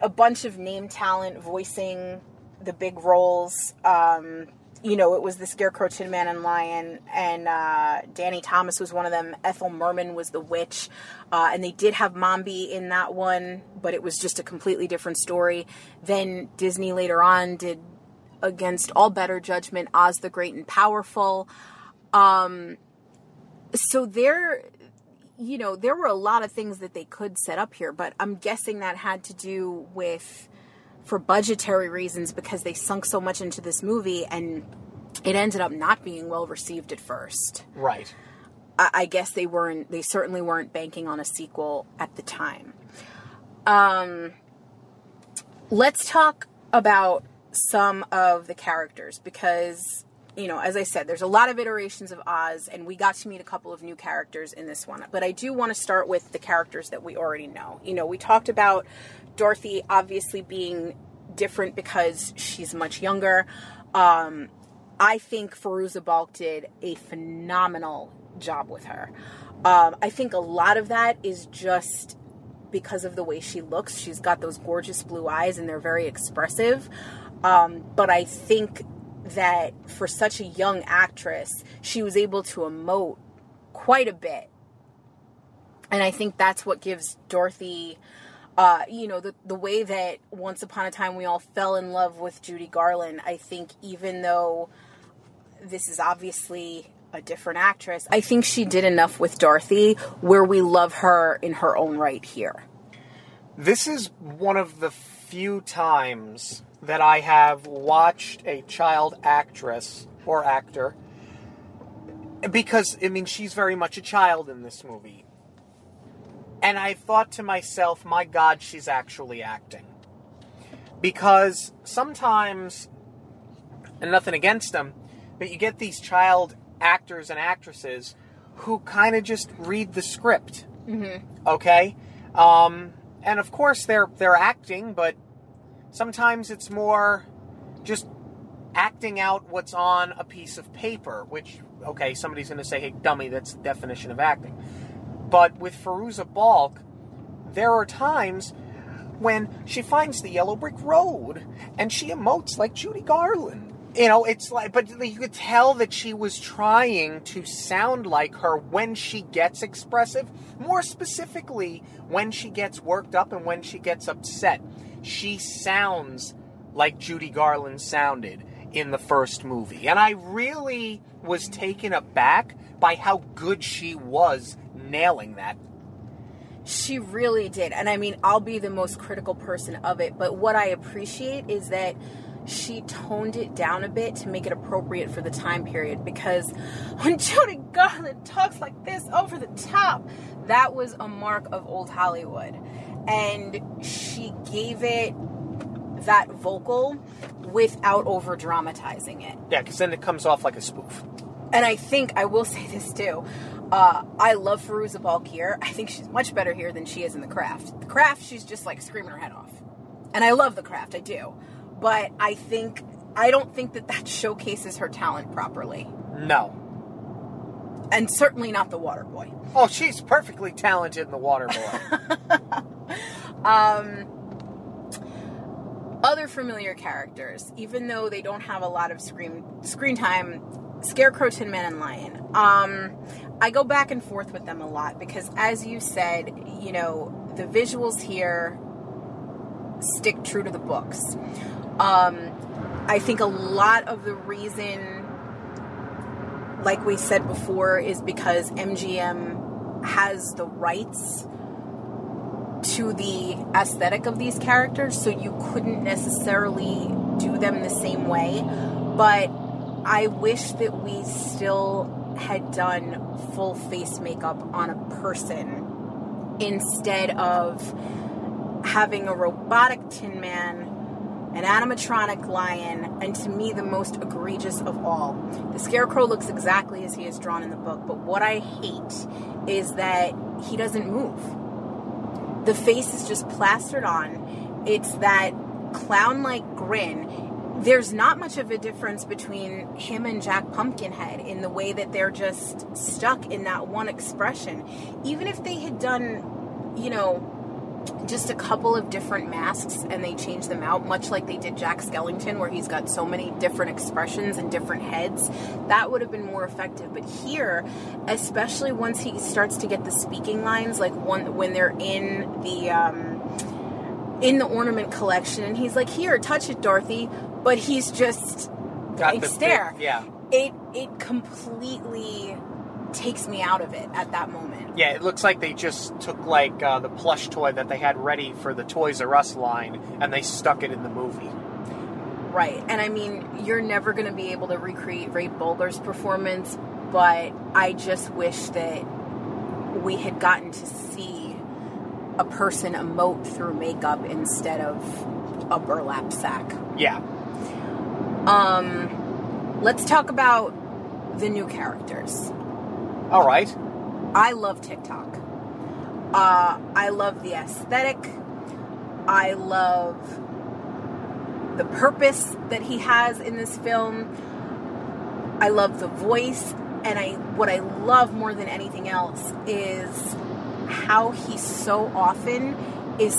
Speaker 4: a bunch of name talent voicing the big roles. Um, you know, it was the Scarecrow, Tin Man, and Lion, and uh, Danny Thomas was one of them. Ethel Merman was the witch, uh, and they did have Mombi in that one, but it was just a completely different story. Then Disney later on did, against all better judgment, Oz the Great and Powerful. Um, so there, you know, there were a lot of things that they could set up here, but I'm guessing that had to do with for budgetary reasons because they sunk so much into this movie and it ended up not being well received at first.
Speaker 3: Right.
Speaker 4: I, I guess they weren't. They certainly weren't banking on a sequel at the time. Um, let's talk about some of the characters because you know, as I said, there's a lot of iterations of Oz, and we got to meet a couple of new characters in this one. But I do want to start with the characters that we already know. You know, we talked about Dorothy obviously being different because she's much younger. Um, I think Fairuza Balk did a phenomenal job with her. Um, I think a lot of that is just because of the way she looks. She's got those gorgeous blue eyes and they're very expressive. Um, but I think that for such a young actress, she was able to emote quite a bit. And I think that's what gives Dorothy, uh, you know, the, the way that once upon a time we all fell in love with Judy Garland. I think even though this is obviously a different actress, I think she did enough with Dorothy where we love her in her own right here.
Speaker 3: This is one of the few times that I have watched a child actress or actor because I mean she's very much a child in this movie. And I thought to myself, my god, she's actually acting. Because sometimes and nothing against them, but you get these child actors and actresses who kind of just read the script. Mm-hmm. Okay? Um, and of course they're they're acting, but Sometimes it's more just acting out what's on a piece of paper, which, okay, somebody's going to say, hey, dummy, that's the definition of acting. But with Fairuza Balk, there are times when she finds the yellow brick road and she emotes like Judy Garland. You know, it's like, but you could tell that she was trying to sound like her when she gets expressive, more specifically, when she gets worked up and when she gets upset she sounds like Judy Garland sounded in the first movie. And I really was taken aback by how good she was nailing that.
Speaker 4: She really did. And I mean, I'll be the most critical person of it, but what I appreciate is that she toned it down a bit to make it appropriate for the time period because when Judy Garland talks like this over the top, that was a mark of old Hollywood and she gave it that vocal without over dramatizing it.
Speaker 3: Yeah, because then it comes off like a spoof.
Speaker 4: And I think I will say this too. Uh, I love Fairuza Balk here. I think she's much better here than she is in the craft. The craft, she's just like screaming her head off. And I love the craft, I do. But I think I don't think that that showcases her talent properly.
Speaker 3: No.
Speaker 4: And certainly not the Waterboy.
Speaker 3: Oh, she's perfectly talented in the Water Boy.
Speaker 4: Um, other familiar characters, even though they don't have a lot of screen screen time, Scarecrow, Tin Man, and Lion. Um, I go back and forth with them a lot because, as you said, you know, the visuals here stick true to the books. Um, I think a lot of the reason, like we said before, is because MGM has the rights to the aesthetic of these characters, so you couldn't necessarily do them the same way. But I wish that we still had done full face makeup on a person instead of having a robotic Tin Man, an animatronic lion, and to me, the most egregious of all. The Scarecrow looks exactly as he is drawn in the book, but what I hate is that he doesn't move the face is just plastered on. It's that clown like grin. There's not much of a difference between him and Jack Pumpkinhead in the way that they're just stuck in that one expression. Even if they had done, you know, just a couple of different masks and they changed them out, much like they did Jack Skellington, where he's got so many different expressions and different heads. That would have been more effective. But here, especially once he starts to get the speaking lines, like one when they're in the um, in the ornament collection, and he's like, "Here, touch it, Dorothy," but he's just
Speaker 3: Got
Speaker 4: blank stare.
Speaker 3: big- yeah.
Speaker 4: It it completely takes me out of it at that moment.
Speaker 3: Yeah, it looks like they just took like uh, the plush toy that they had ready for the Toys R Us line and they stuck it in the movie.
Speaker 4: Right. And I mean, you're never going to be able to recreate Ray Bolger's performance, but I just wish that we had gotten to see a person emote through makeup instead of a burlap sack.
Speaker 3: Yeah.
Speaker 4: Um, let's talk about the new characters.
Speaker 3: All right.
Speaker 4: I love Tik-Tok. Uh, I love the aesthetic. I love the purpose that he has in this film. I love the voice, and I what I love more than anything else is how he so often is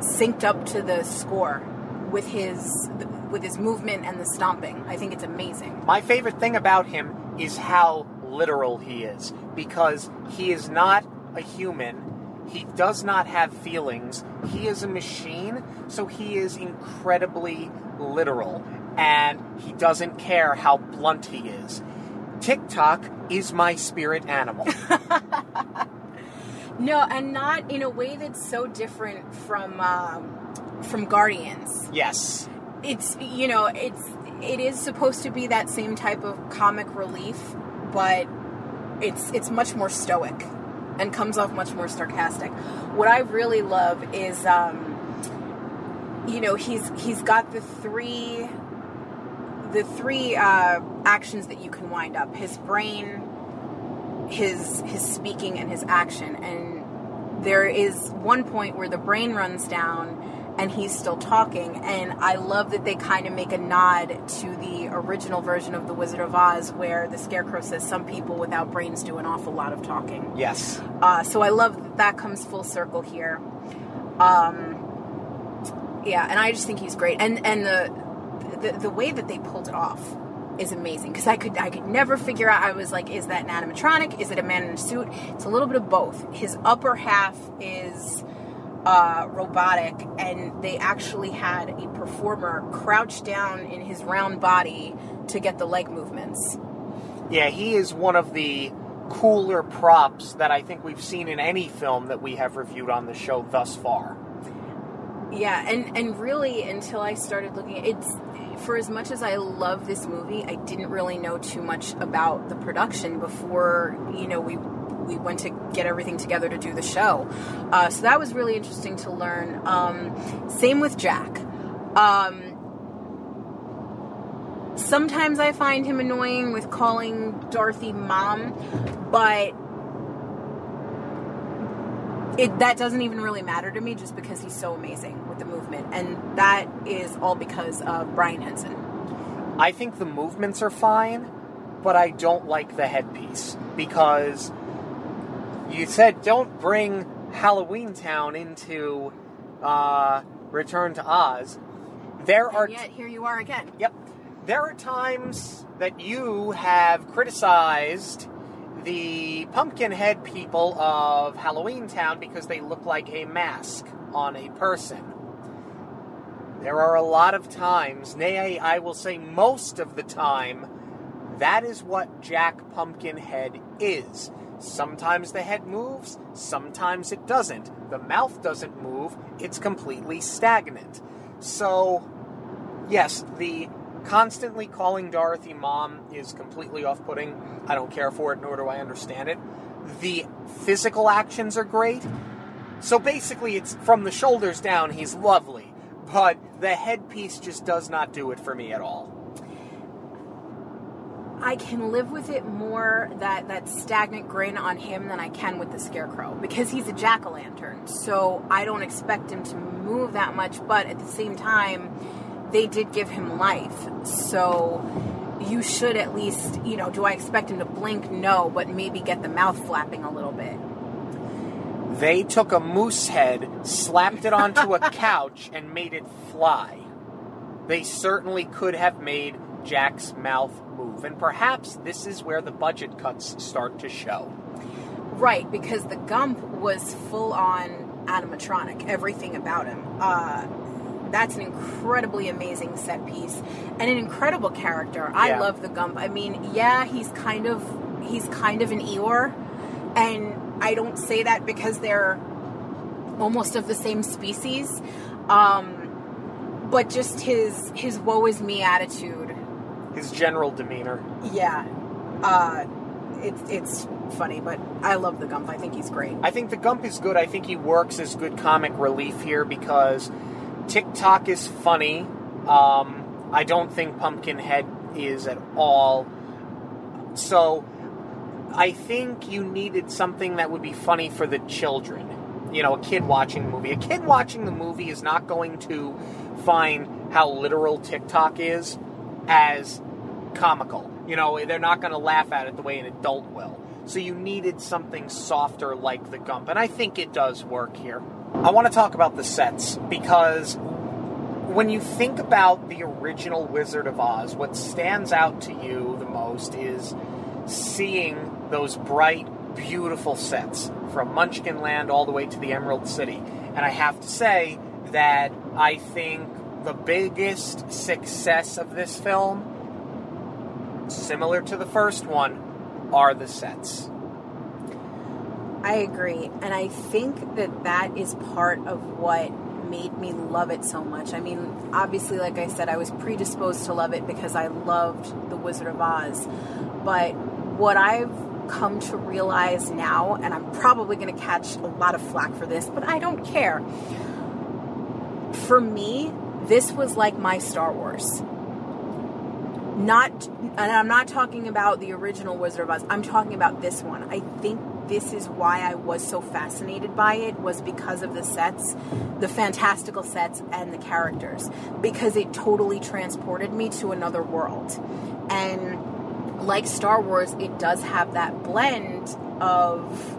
Speaker 4: synced up to the score with his with his movement and the stomping. I think it's amazing.
Speaker 3: My favorite thing about him is how literal he is because he is not a human. He does not have feelings. He is a machine, so he is incredibly literal and he doesn't care how blunt he is. Tik-Tok is my spirit animal.
Speaker 4: No, and not in a way that's so different from um, from Guardians.
Speaker 3: yes.
Speaker 4: It's you know it's it is supposed to be that same type of comic relief, but it's it's much more stoic and comes off much more sarcastic. What I really love is um, you know he's he's got the three the three uh, actions that you can wind up his brain his his speaking and his action and there is one point where the brain runs down and he's still talking and i love that they kind of make a nod to the original version of the wizard of oz where the scarecrow says some people without brains do an awful lot of talking
Speaker 3: Yes.
Speaker 4: uh, so I love that that comes full circle here. Um, yeah, and I just think he's great, and and the the, the way that they pulled it off is amazing because I could I could never figure out. I was like, is that an animatronic? Is it a man in a suit? It's a little bit of both. His upper half is uh, robotic, and they actually had a performer crouch down in his round body to get the leg movements.
Speaker 3: Yeah, he is one of the cooler props that I think we've seen in any film that we have reviewed on the show thus far.
Speaker 4: Yeah, and and really until I started looking, it's for as much as I love this movie, I didn't really know too much about the production before you know we we went to get everything together to do the show. Uh, so that was really interesting to learn. Um, same with Jack. Um, sometimes I find him annoying with calling Dorothy mom, but it that doesn't even really matter to me just because he's so amazing with the movement and that is all because of Brian Henson.
Speaker 3: I think the movements are fine, but I don't like the headpiece because you said don't bring Halloween Town into uh, Return to Oz. There are
Speaker 4: yet here you are again.
Speaker 3: Yep. There are times that you have criticized the Pumpkinhead people of Halloween Town because they look like a mask on a person. There are a lot of times, nay, I will say most of the time, that is what Jack Pumpkinhead is. Sometimes the head moves, sometimes it doesn't. The mouth doesn't move, it's completely stagnant. So, yes, the constantly calling Dorothy mom is completely off putting. I don't care for it, nor do I understand it. The physical actions are great. So basically, it's from the shoulders down, he's lovely. But the headpiece just does not do it for me at all.
Speaker 4: I can live with it more that that stagnant grin on him than I can with the scarecrow because he's a jack o' lantern. So I don't expect him to move that much, but at the same time, they did give him life. So you should at least, you know, do I expect him to blink? No, but maybe get the mouth flapping a little bit.
Speaker 3: They took a moose head, slapped it onto a couch, and made it fly. They certainly could have made Jack's mouth move, and perhaps this is where the budget cuts start to show.
Speaker 4: Right, because the Gump was full on animatronic, everything about him. Uh, that's an incredibly amazing set piece and an incredible character. I
Speaker 3: Yeah.
Speaker 4: love the Gump. I mean, yeah, he's kind of he's kind of an Eeyore, and I don't say that because they're almost of the same species. Um, but just his his woe is me attitude
Speaker 3: His general demeanor.
Speaker 4: yeah uh it's it's funny but i love the gump i think he's great
Speaker 3: I think the Gump is good. I think he works as good comic relief here because Tik-Tok is funny. Um, I don't think Pumpkinhead is at all. So I think you needed something that would be funny for the children. You know, a kid watching the movie. A kid watching the movie is not going to find how literal Tik-Tok is as comical. You know, they're not going to laugh at it the way an adult will. So you needed something softer like the Gump, and I think it does work here. I want to talk about the sets because when you think about the original Wizard of Oz, what stands out to you the most is seeing those bright, beautiful sets from Munchkin Land all the way to the Emerald City. And I have to say that I think the biggest success of this film, similar to the first one, are the sets.
Speaker 4: i agree and i think that that is part of what made me love it so much. I mean obviously like i said i was predisposed to love it because i loved the wizard of oz. But what i've come to realize now and i'm probably going to catch a lot of flack for this but i don't care. For me this was like my star wars not and i'm not talking about the original wizard of oz. I'm talking about this one. I think this is why i was so fascinated by it was because of the sets the fantastical sets and the characters because it totally transported me to another world. And like star wars it does have that blend of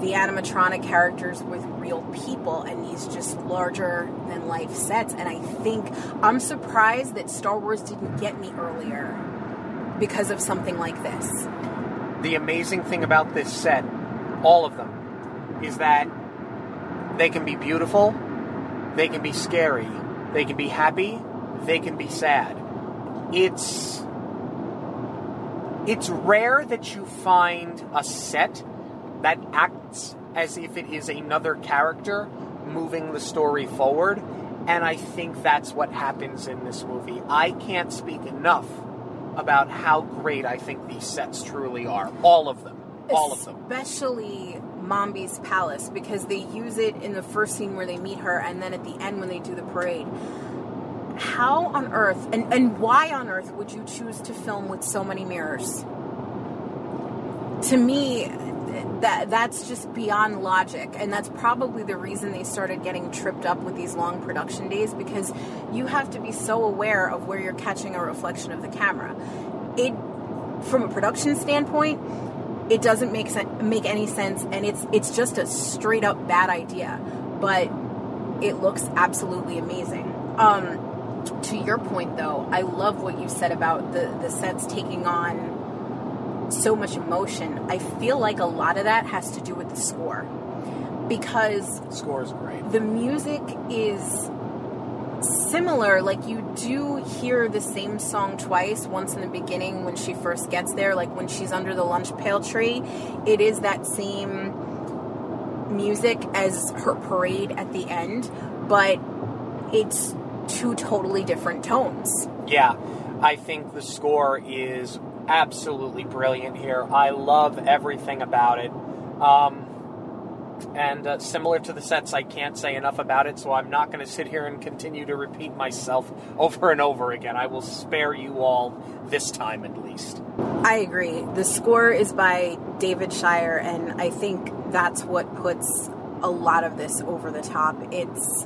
Speaker 4: the animatronic characters with real people and these just larger than life sets and i think i'm surprised that star wars didn't get me earlier because of something like this
Speaker 3: the amazing thing about this set, all of them, is that they can be beautiful, they can be scary, they can be happy, they can be sad. It's it's rare that you find a set that acts as if it is another character moving the story forward, and I think that's what happens in this movie. I can't speak enough about how great I think these sets truly are. All of them. All of them.
Speaker 4: especially mombi's palace because they use it in the first scene where they meet her and then at the end when they do the parade how on earth and, and why on earth would you choose to film with so many mirrors to me that that's just beyond logic. And that's probably the reason they started getting tripped up with these long production days because you have to be so aware of where you're catching a reflection of the camera. It from a production standpoint it doesn't make sen- make any sense and it's it's just a straight up bad idea but it looks absolutely amazing. Um to your point though i love what you said about the the sets taking on so much emotion i feel like a lot of that has to do with the score because
Speaker 3: The score is great.
Speaker 4: the music is similar like you do hear the same song twice once in the beginning when she first gets there like when she's under the lunch pail tree it is that same music as her parade at the end but it's two totally different tones
Speaker 3: Yeah, I think the score is absolutely brilliant here. I love everything about it. Um, and uh, similar to the sets, I can't say enough about it, so I'm not going to sit here and continue to repeat myself over and over again. I will spare you all this time at least.
Speaker 4: I agree. The score is by David Shire, and I think that's what puts a lot of this over the top. It's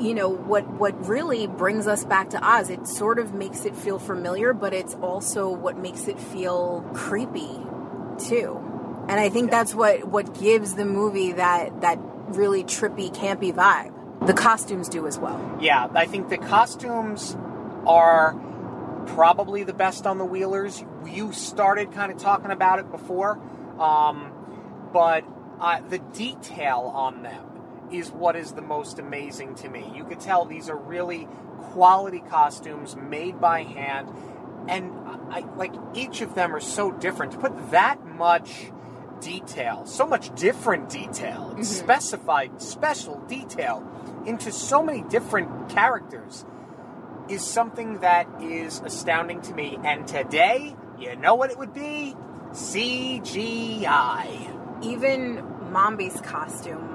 Speaker 4: you know what what really brings us back to Oz. It sort of makes it feel familiar, but it's also what makes it feel creepy too. And I think that's what what gives the movie that that really trippy, campy vibe. The costumes do as well.
Speaker 3: Yeah, I think the costumes are probably the best on the Wheelers. You started kind of talking about it before, um, but uh, the detail on them is what is the most amazing to me. You could tell these are really quality costumes made by hand, and I, like each of them are so different. To put that much detail, so much different detail, mm-hmm. specified special detail into so many different characters is something that is astounding to me. And today, you know what it would be? CGI.
Speaker 4: Even Mombi's costume.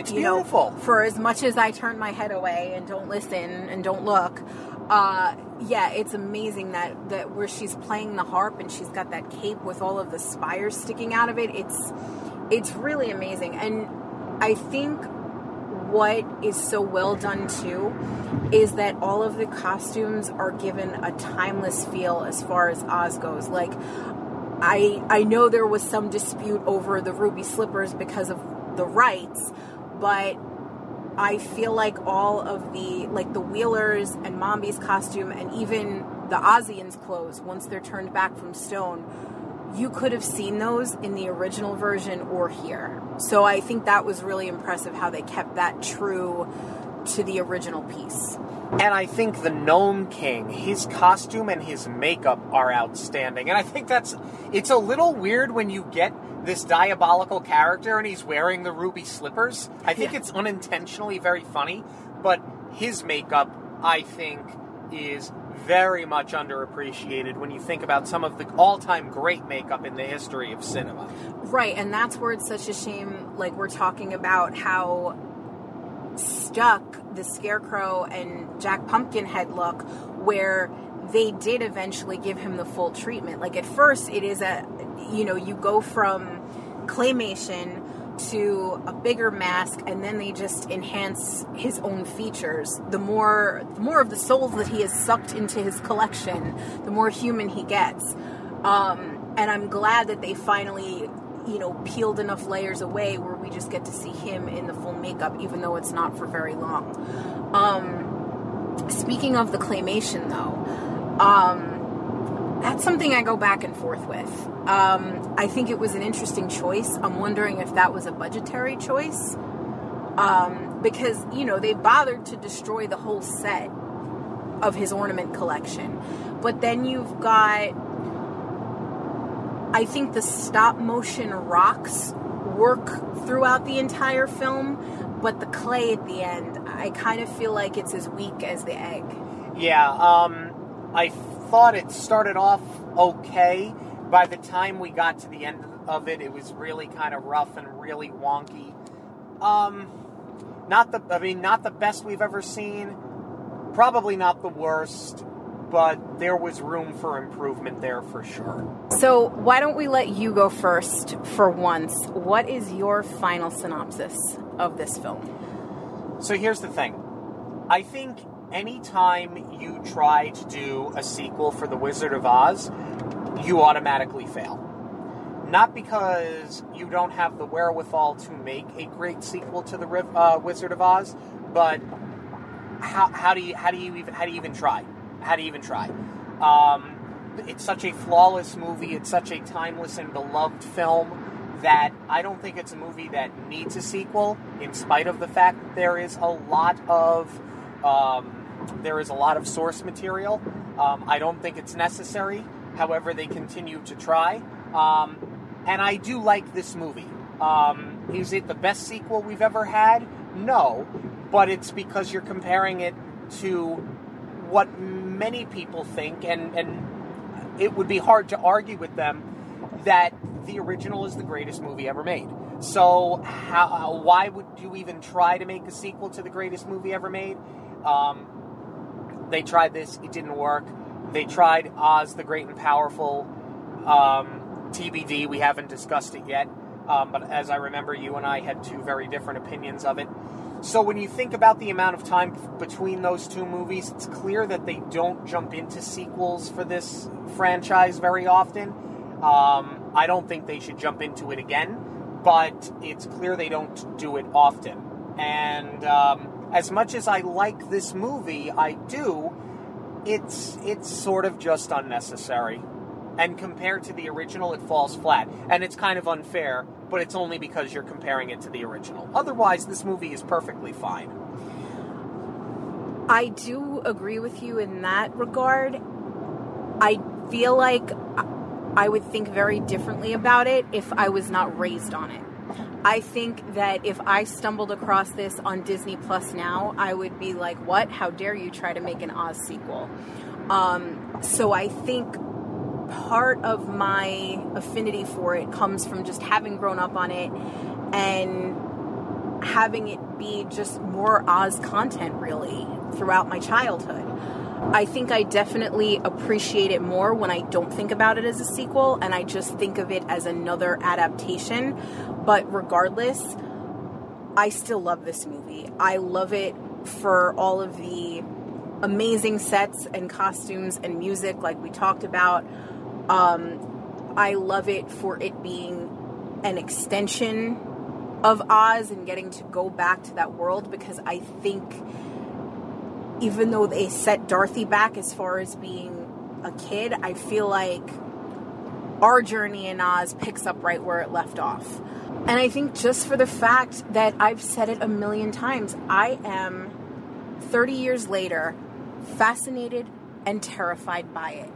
Speaker 3: It's beautiful.
Speaker 4: Know, for as much as I turn my head away and don't listen and don't look, uh, yeah, it's amazing that that where she's playing the harp and she's got that cape with all of the spires sticking out of it. It's it's really amazing, and I think what is so well done too is that all of the costumes are given a timeless feel as far as Oz goes. Like I I know there was some dispute over the ruby slippers because of the rights, but I feel like all of the like the Wheelers and Mombi's costume and even the Ozians clothes once they're turned back from stone you could have seen those in the original version or here. So I think that was really impressive how they kept that true to the original piece.
Speaker 3: And I think the Gnome King, his costume and his makeup are outstanding. And I think that's it's a little weird when you get this diabolical character and he's wearing the ruby slippers. I think yeah. it's unintentionally very funny, but his makeup I think is very much underappreciated when you think about some of the all-time great makeup in the history of cinema.
Speaker 4: Right, and that's where it's such a shame like we're talking about how stuck the Scarecrow and Jack Pumpkinhead look where they did eventually give him the full treatment. Like at first it is a you know, you go from claymation to a bigger mask and then they just enhance his own features the more the more of the souls that he has sucked into his collection the more human he gets um, and i'm glad that they finally you know peeled enough layers away where we just get to see him in the full makeup even though it's not for very long um, speaking of the claymation though um, that's something I go back and forth with. Um, I think it was an interesting choice. I'm wondering if that was a budgetary choice. Um, because, you know, they bothered to destroy the whole set of his ornament collection. But then you've got, I think the stop motion rocks work throughout the entire film, but the clay at the end, I kind of feel like it's as weak as the egg.
Speaker 3: Yeah, um, I thought it started off okay. By the time we got to the end of it, it was really kind of rough and really wonky. Um, not the, I mean, not the best we've ever seen. Probably not the worst, but there was room for improvement there for sure.
Speaker 4: So, why don't we let you go first for once? What is your final synopsis of this film?
Speaker 3: So, here's the thing I think anytime you try to do a sequel for The Wizard of Oz, you automatically fail. Not because you don't have the wherewithal to make a great sequel to The uh, Wizard of Oz, but how, how do you how do you even how do you even try? How to even try? Um, it's such a flawless movie. It's such a timeless and beloved film that I don't think it's a movie that needs a sequel. In spite of the fact that there is a lot of um, there is a lot of source material. Um, I don't think it's necessary. However, they continue to try. Um, and I do like this movie. Um, is it the best sequel we've ever had? No. But it's because you're comparing it to what many people think, and, and it would be hard to argue with them that the original is the greatest movie ever made. So, how, why would you even try to make a sequel to the greatest movie ever made? Um, they tried this, it didn't work. They tried Oz the Great and Powerful. Um, TBD, we haven't discussed it yet. Um, but as I remember, you and I had two very different opinions of it. So when you think about the amount of time between those two movies, it's clear that they don't jump into sequels for this franchise very often. Um, I don't think they should jump into it again, but it's clear they don't do it often. And um, as much as I like this movie, I do. It's it's sort of just unnecessary. And compared to the original, it falls flat. And it's kind of unfair, but it's only because you're comparing it to the original. Otherwise, this movie is perfectly fine.
Speaker 4: I do agree with you in that regard. I feel like I would think very differently about it if I was not raised on it. I think that if I stumbled across this on Disney Plus now, I would be like, what? How dare you try to make an Oz sequel? Um, so I think part of my affinity for it comes from just having grown up on it and having it be just more Oz content, really, throughout my childhood. I think I definitely appreciate it more when I don't think about it as a sequel and I just think of it as another adaptation. But regardless, I still love this movie. I love it for all of the amazing sets and costumes and music, like we talked about. Um, I love it for it being an extension of Oz and getting to go back to that world because I think even though they set Dorothy back as far as being a kid, I feel like our journey in Oz picks up right where it left off. And I think just for the fact that I've said it a million times, I am 30 years later fascinated and terrified by it.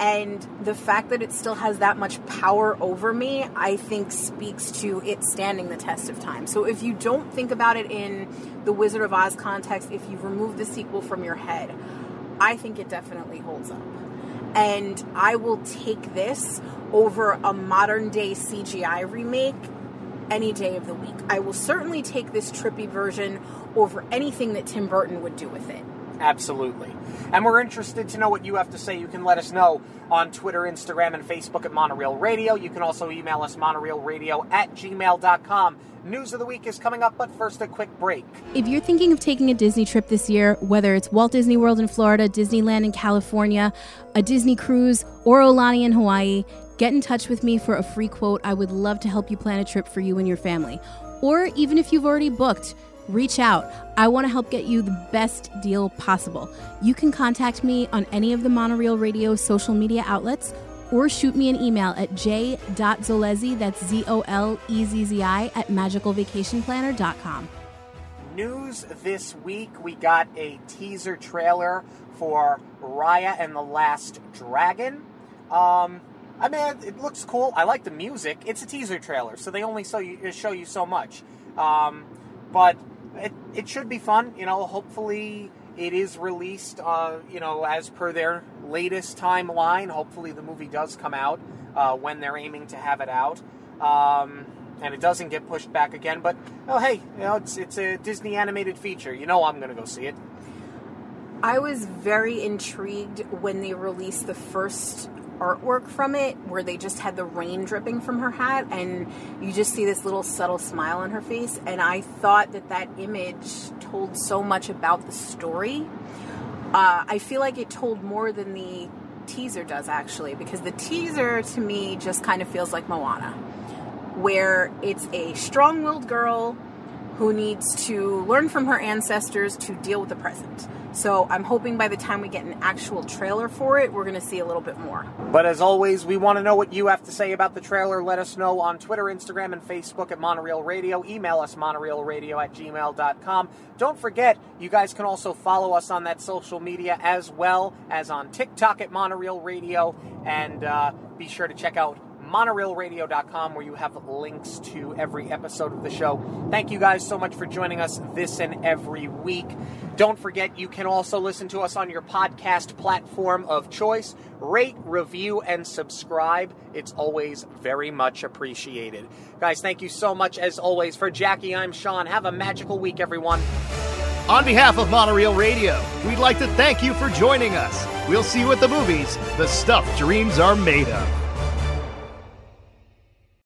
Speaker 4: And the fact that it still has that much power over me, I think speaks to it standing the test of time. So if you don't think about it in the Wizard of Oz context, if you remove the sequel from your head, I think it definitely holds up. And I will take this over a modern day CGI remake any day of the week. I will certainly take this trippy version over anything that Tim Burton would do with it.
Speaker 3: Absolutely. And we're interested to know what you have to say. You can let us know on Twitter, Instagram, and Facebook at Monorail Radio. You can also email us monorailradio at gmail.com. News of the week is coming up, but first a quick break.
Speaker 2: If you're thinking of taking a Disney trip this year, whether it's Walt Disney World in Florida, Disneyland in California, a Disney cruise, or Aulani in Hawaii, get in touch with me for a free quote. I would love to help you plan a trip for you and your family. Or even if you've already booked, reach out. I want to help get you the best deal possible. You can contact me on any of the Monorail Radio social media outlets or shoot me an email at j.zolezzi, that's Z O L E Z Z I, at magicalvacationplanner.com.
Speaker 3: News this week we got a teaser trailer for Raya and the Last Dragon. Um, I mean, it looks cool. I like the music. It's a teaser trailer, so they only show you, show you so much. Um, but it, it should be fun. You know, hopefully it is released, uh, you know, as per their latest timeline. Hopefully the movie does come out uh, when they're aiming to have it out. Um, and it doesn't get pushed back again. But, oh, hey, you know, it's, it's a Disney animated feature. You know I'm to go see it.
Speaker 4: I was very intrigued when they released the first artwork from it where they just had the rain dripping from her hat and you just see this little subtle smile on her face. And i thought that that image told so much about the story. Uh, i feel like it told more than the teaser does actually because the teaser to me just kind of feels like moana where it's a strong-willed girl who needs to learn from her ancestors to deal with the present so I'm hoping by the time we get an actual trailer for it, we're going to see a little bit more.
Speaker 3: But as always, we want to know what you have to say about the trailer. Let us know on Twitter, Instagram, and Facebook at Monorail Radio. Email us monorailradio at gmail.com. Don't forget, you guys can also follow us on that social media as well as on TikTok at Monorail Radio. And uh, be sure to check out monorailradio.com where you have links to every episode of the show. Thank you guys so much for joining us this and every week. Don't forget, you can also listen to us on your podcast platform of choice. Rate, review, and subscribe. It's always very much appreciated. Guys, thank you so much as always. For Jackie, I'm Sean. Have a magical week, everyone.
Speaker 1: On behalf of Monorail Radio, we'd like to thank you for joining us. We'll see you at the movies, the stuff dreams are made of.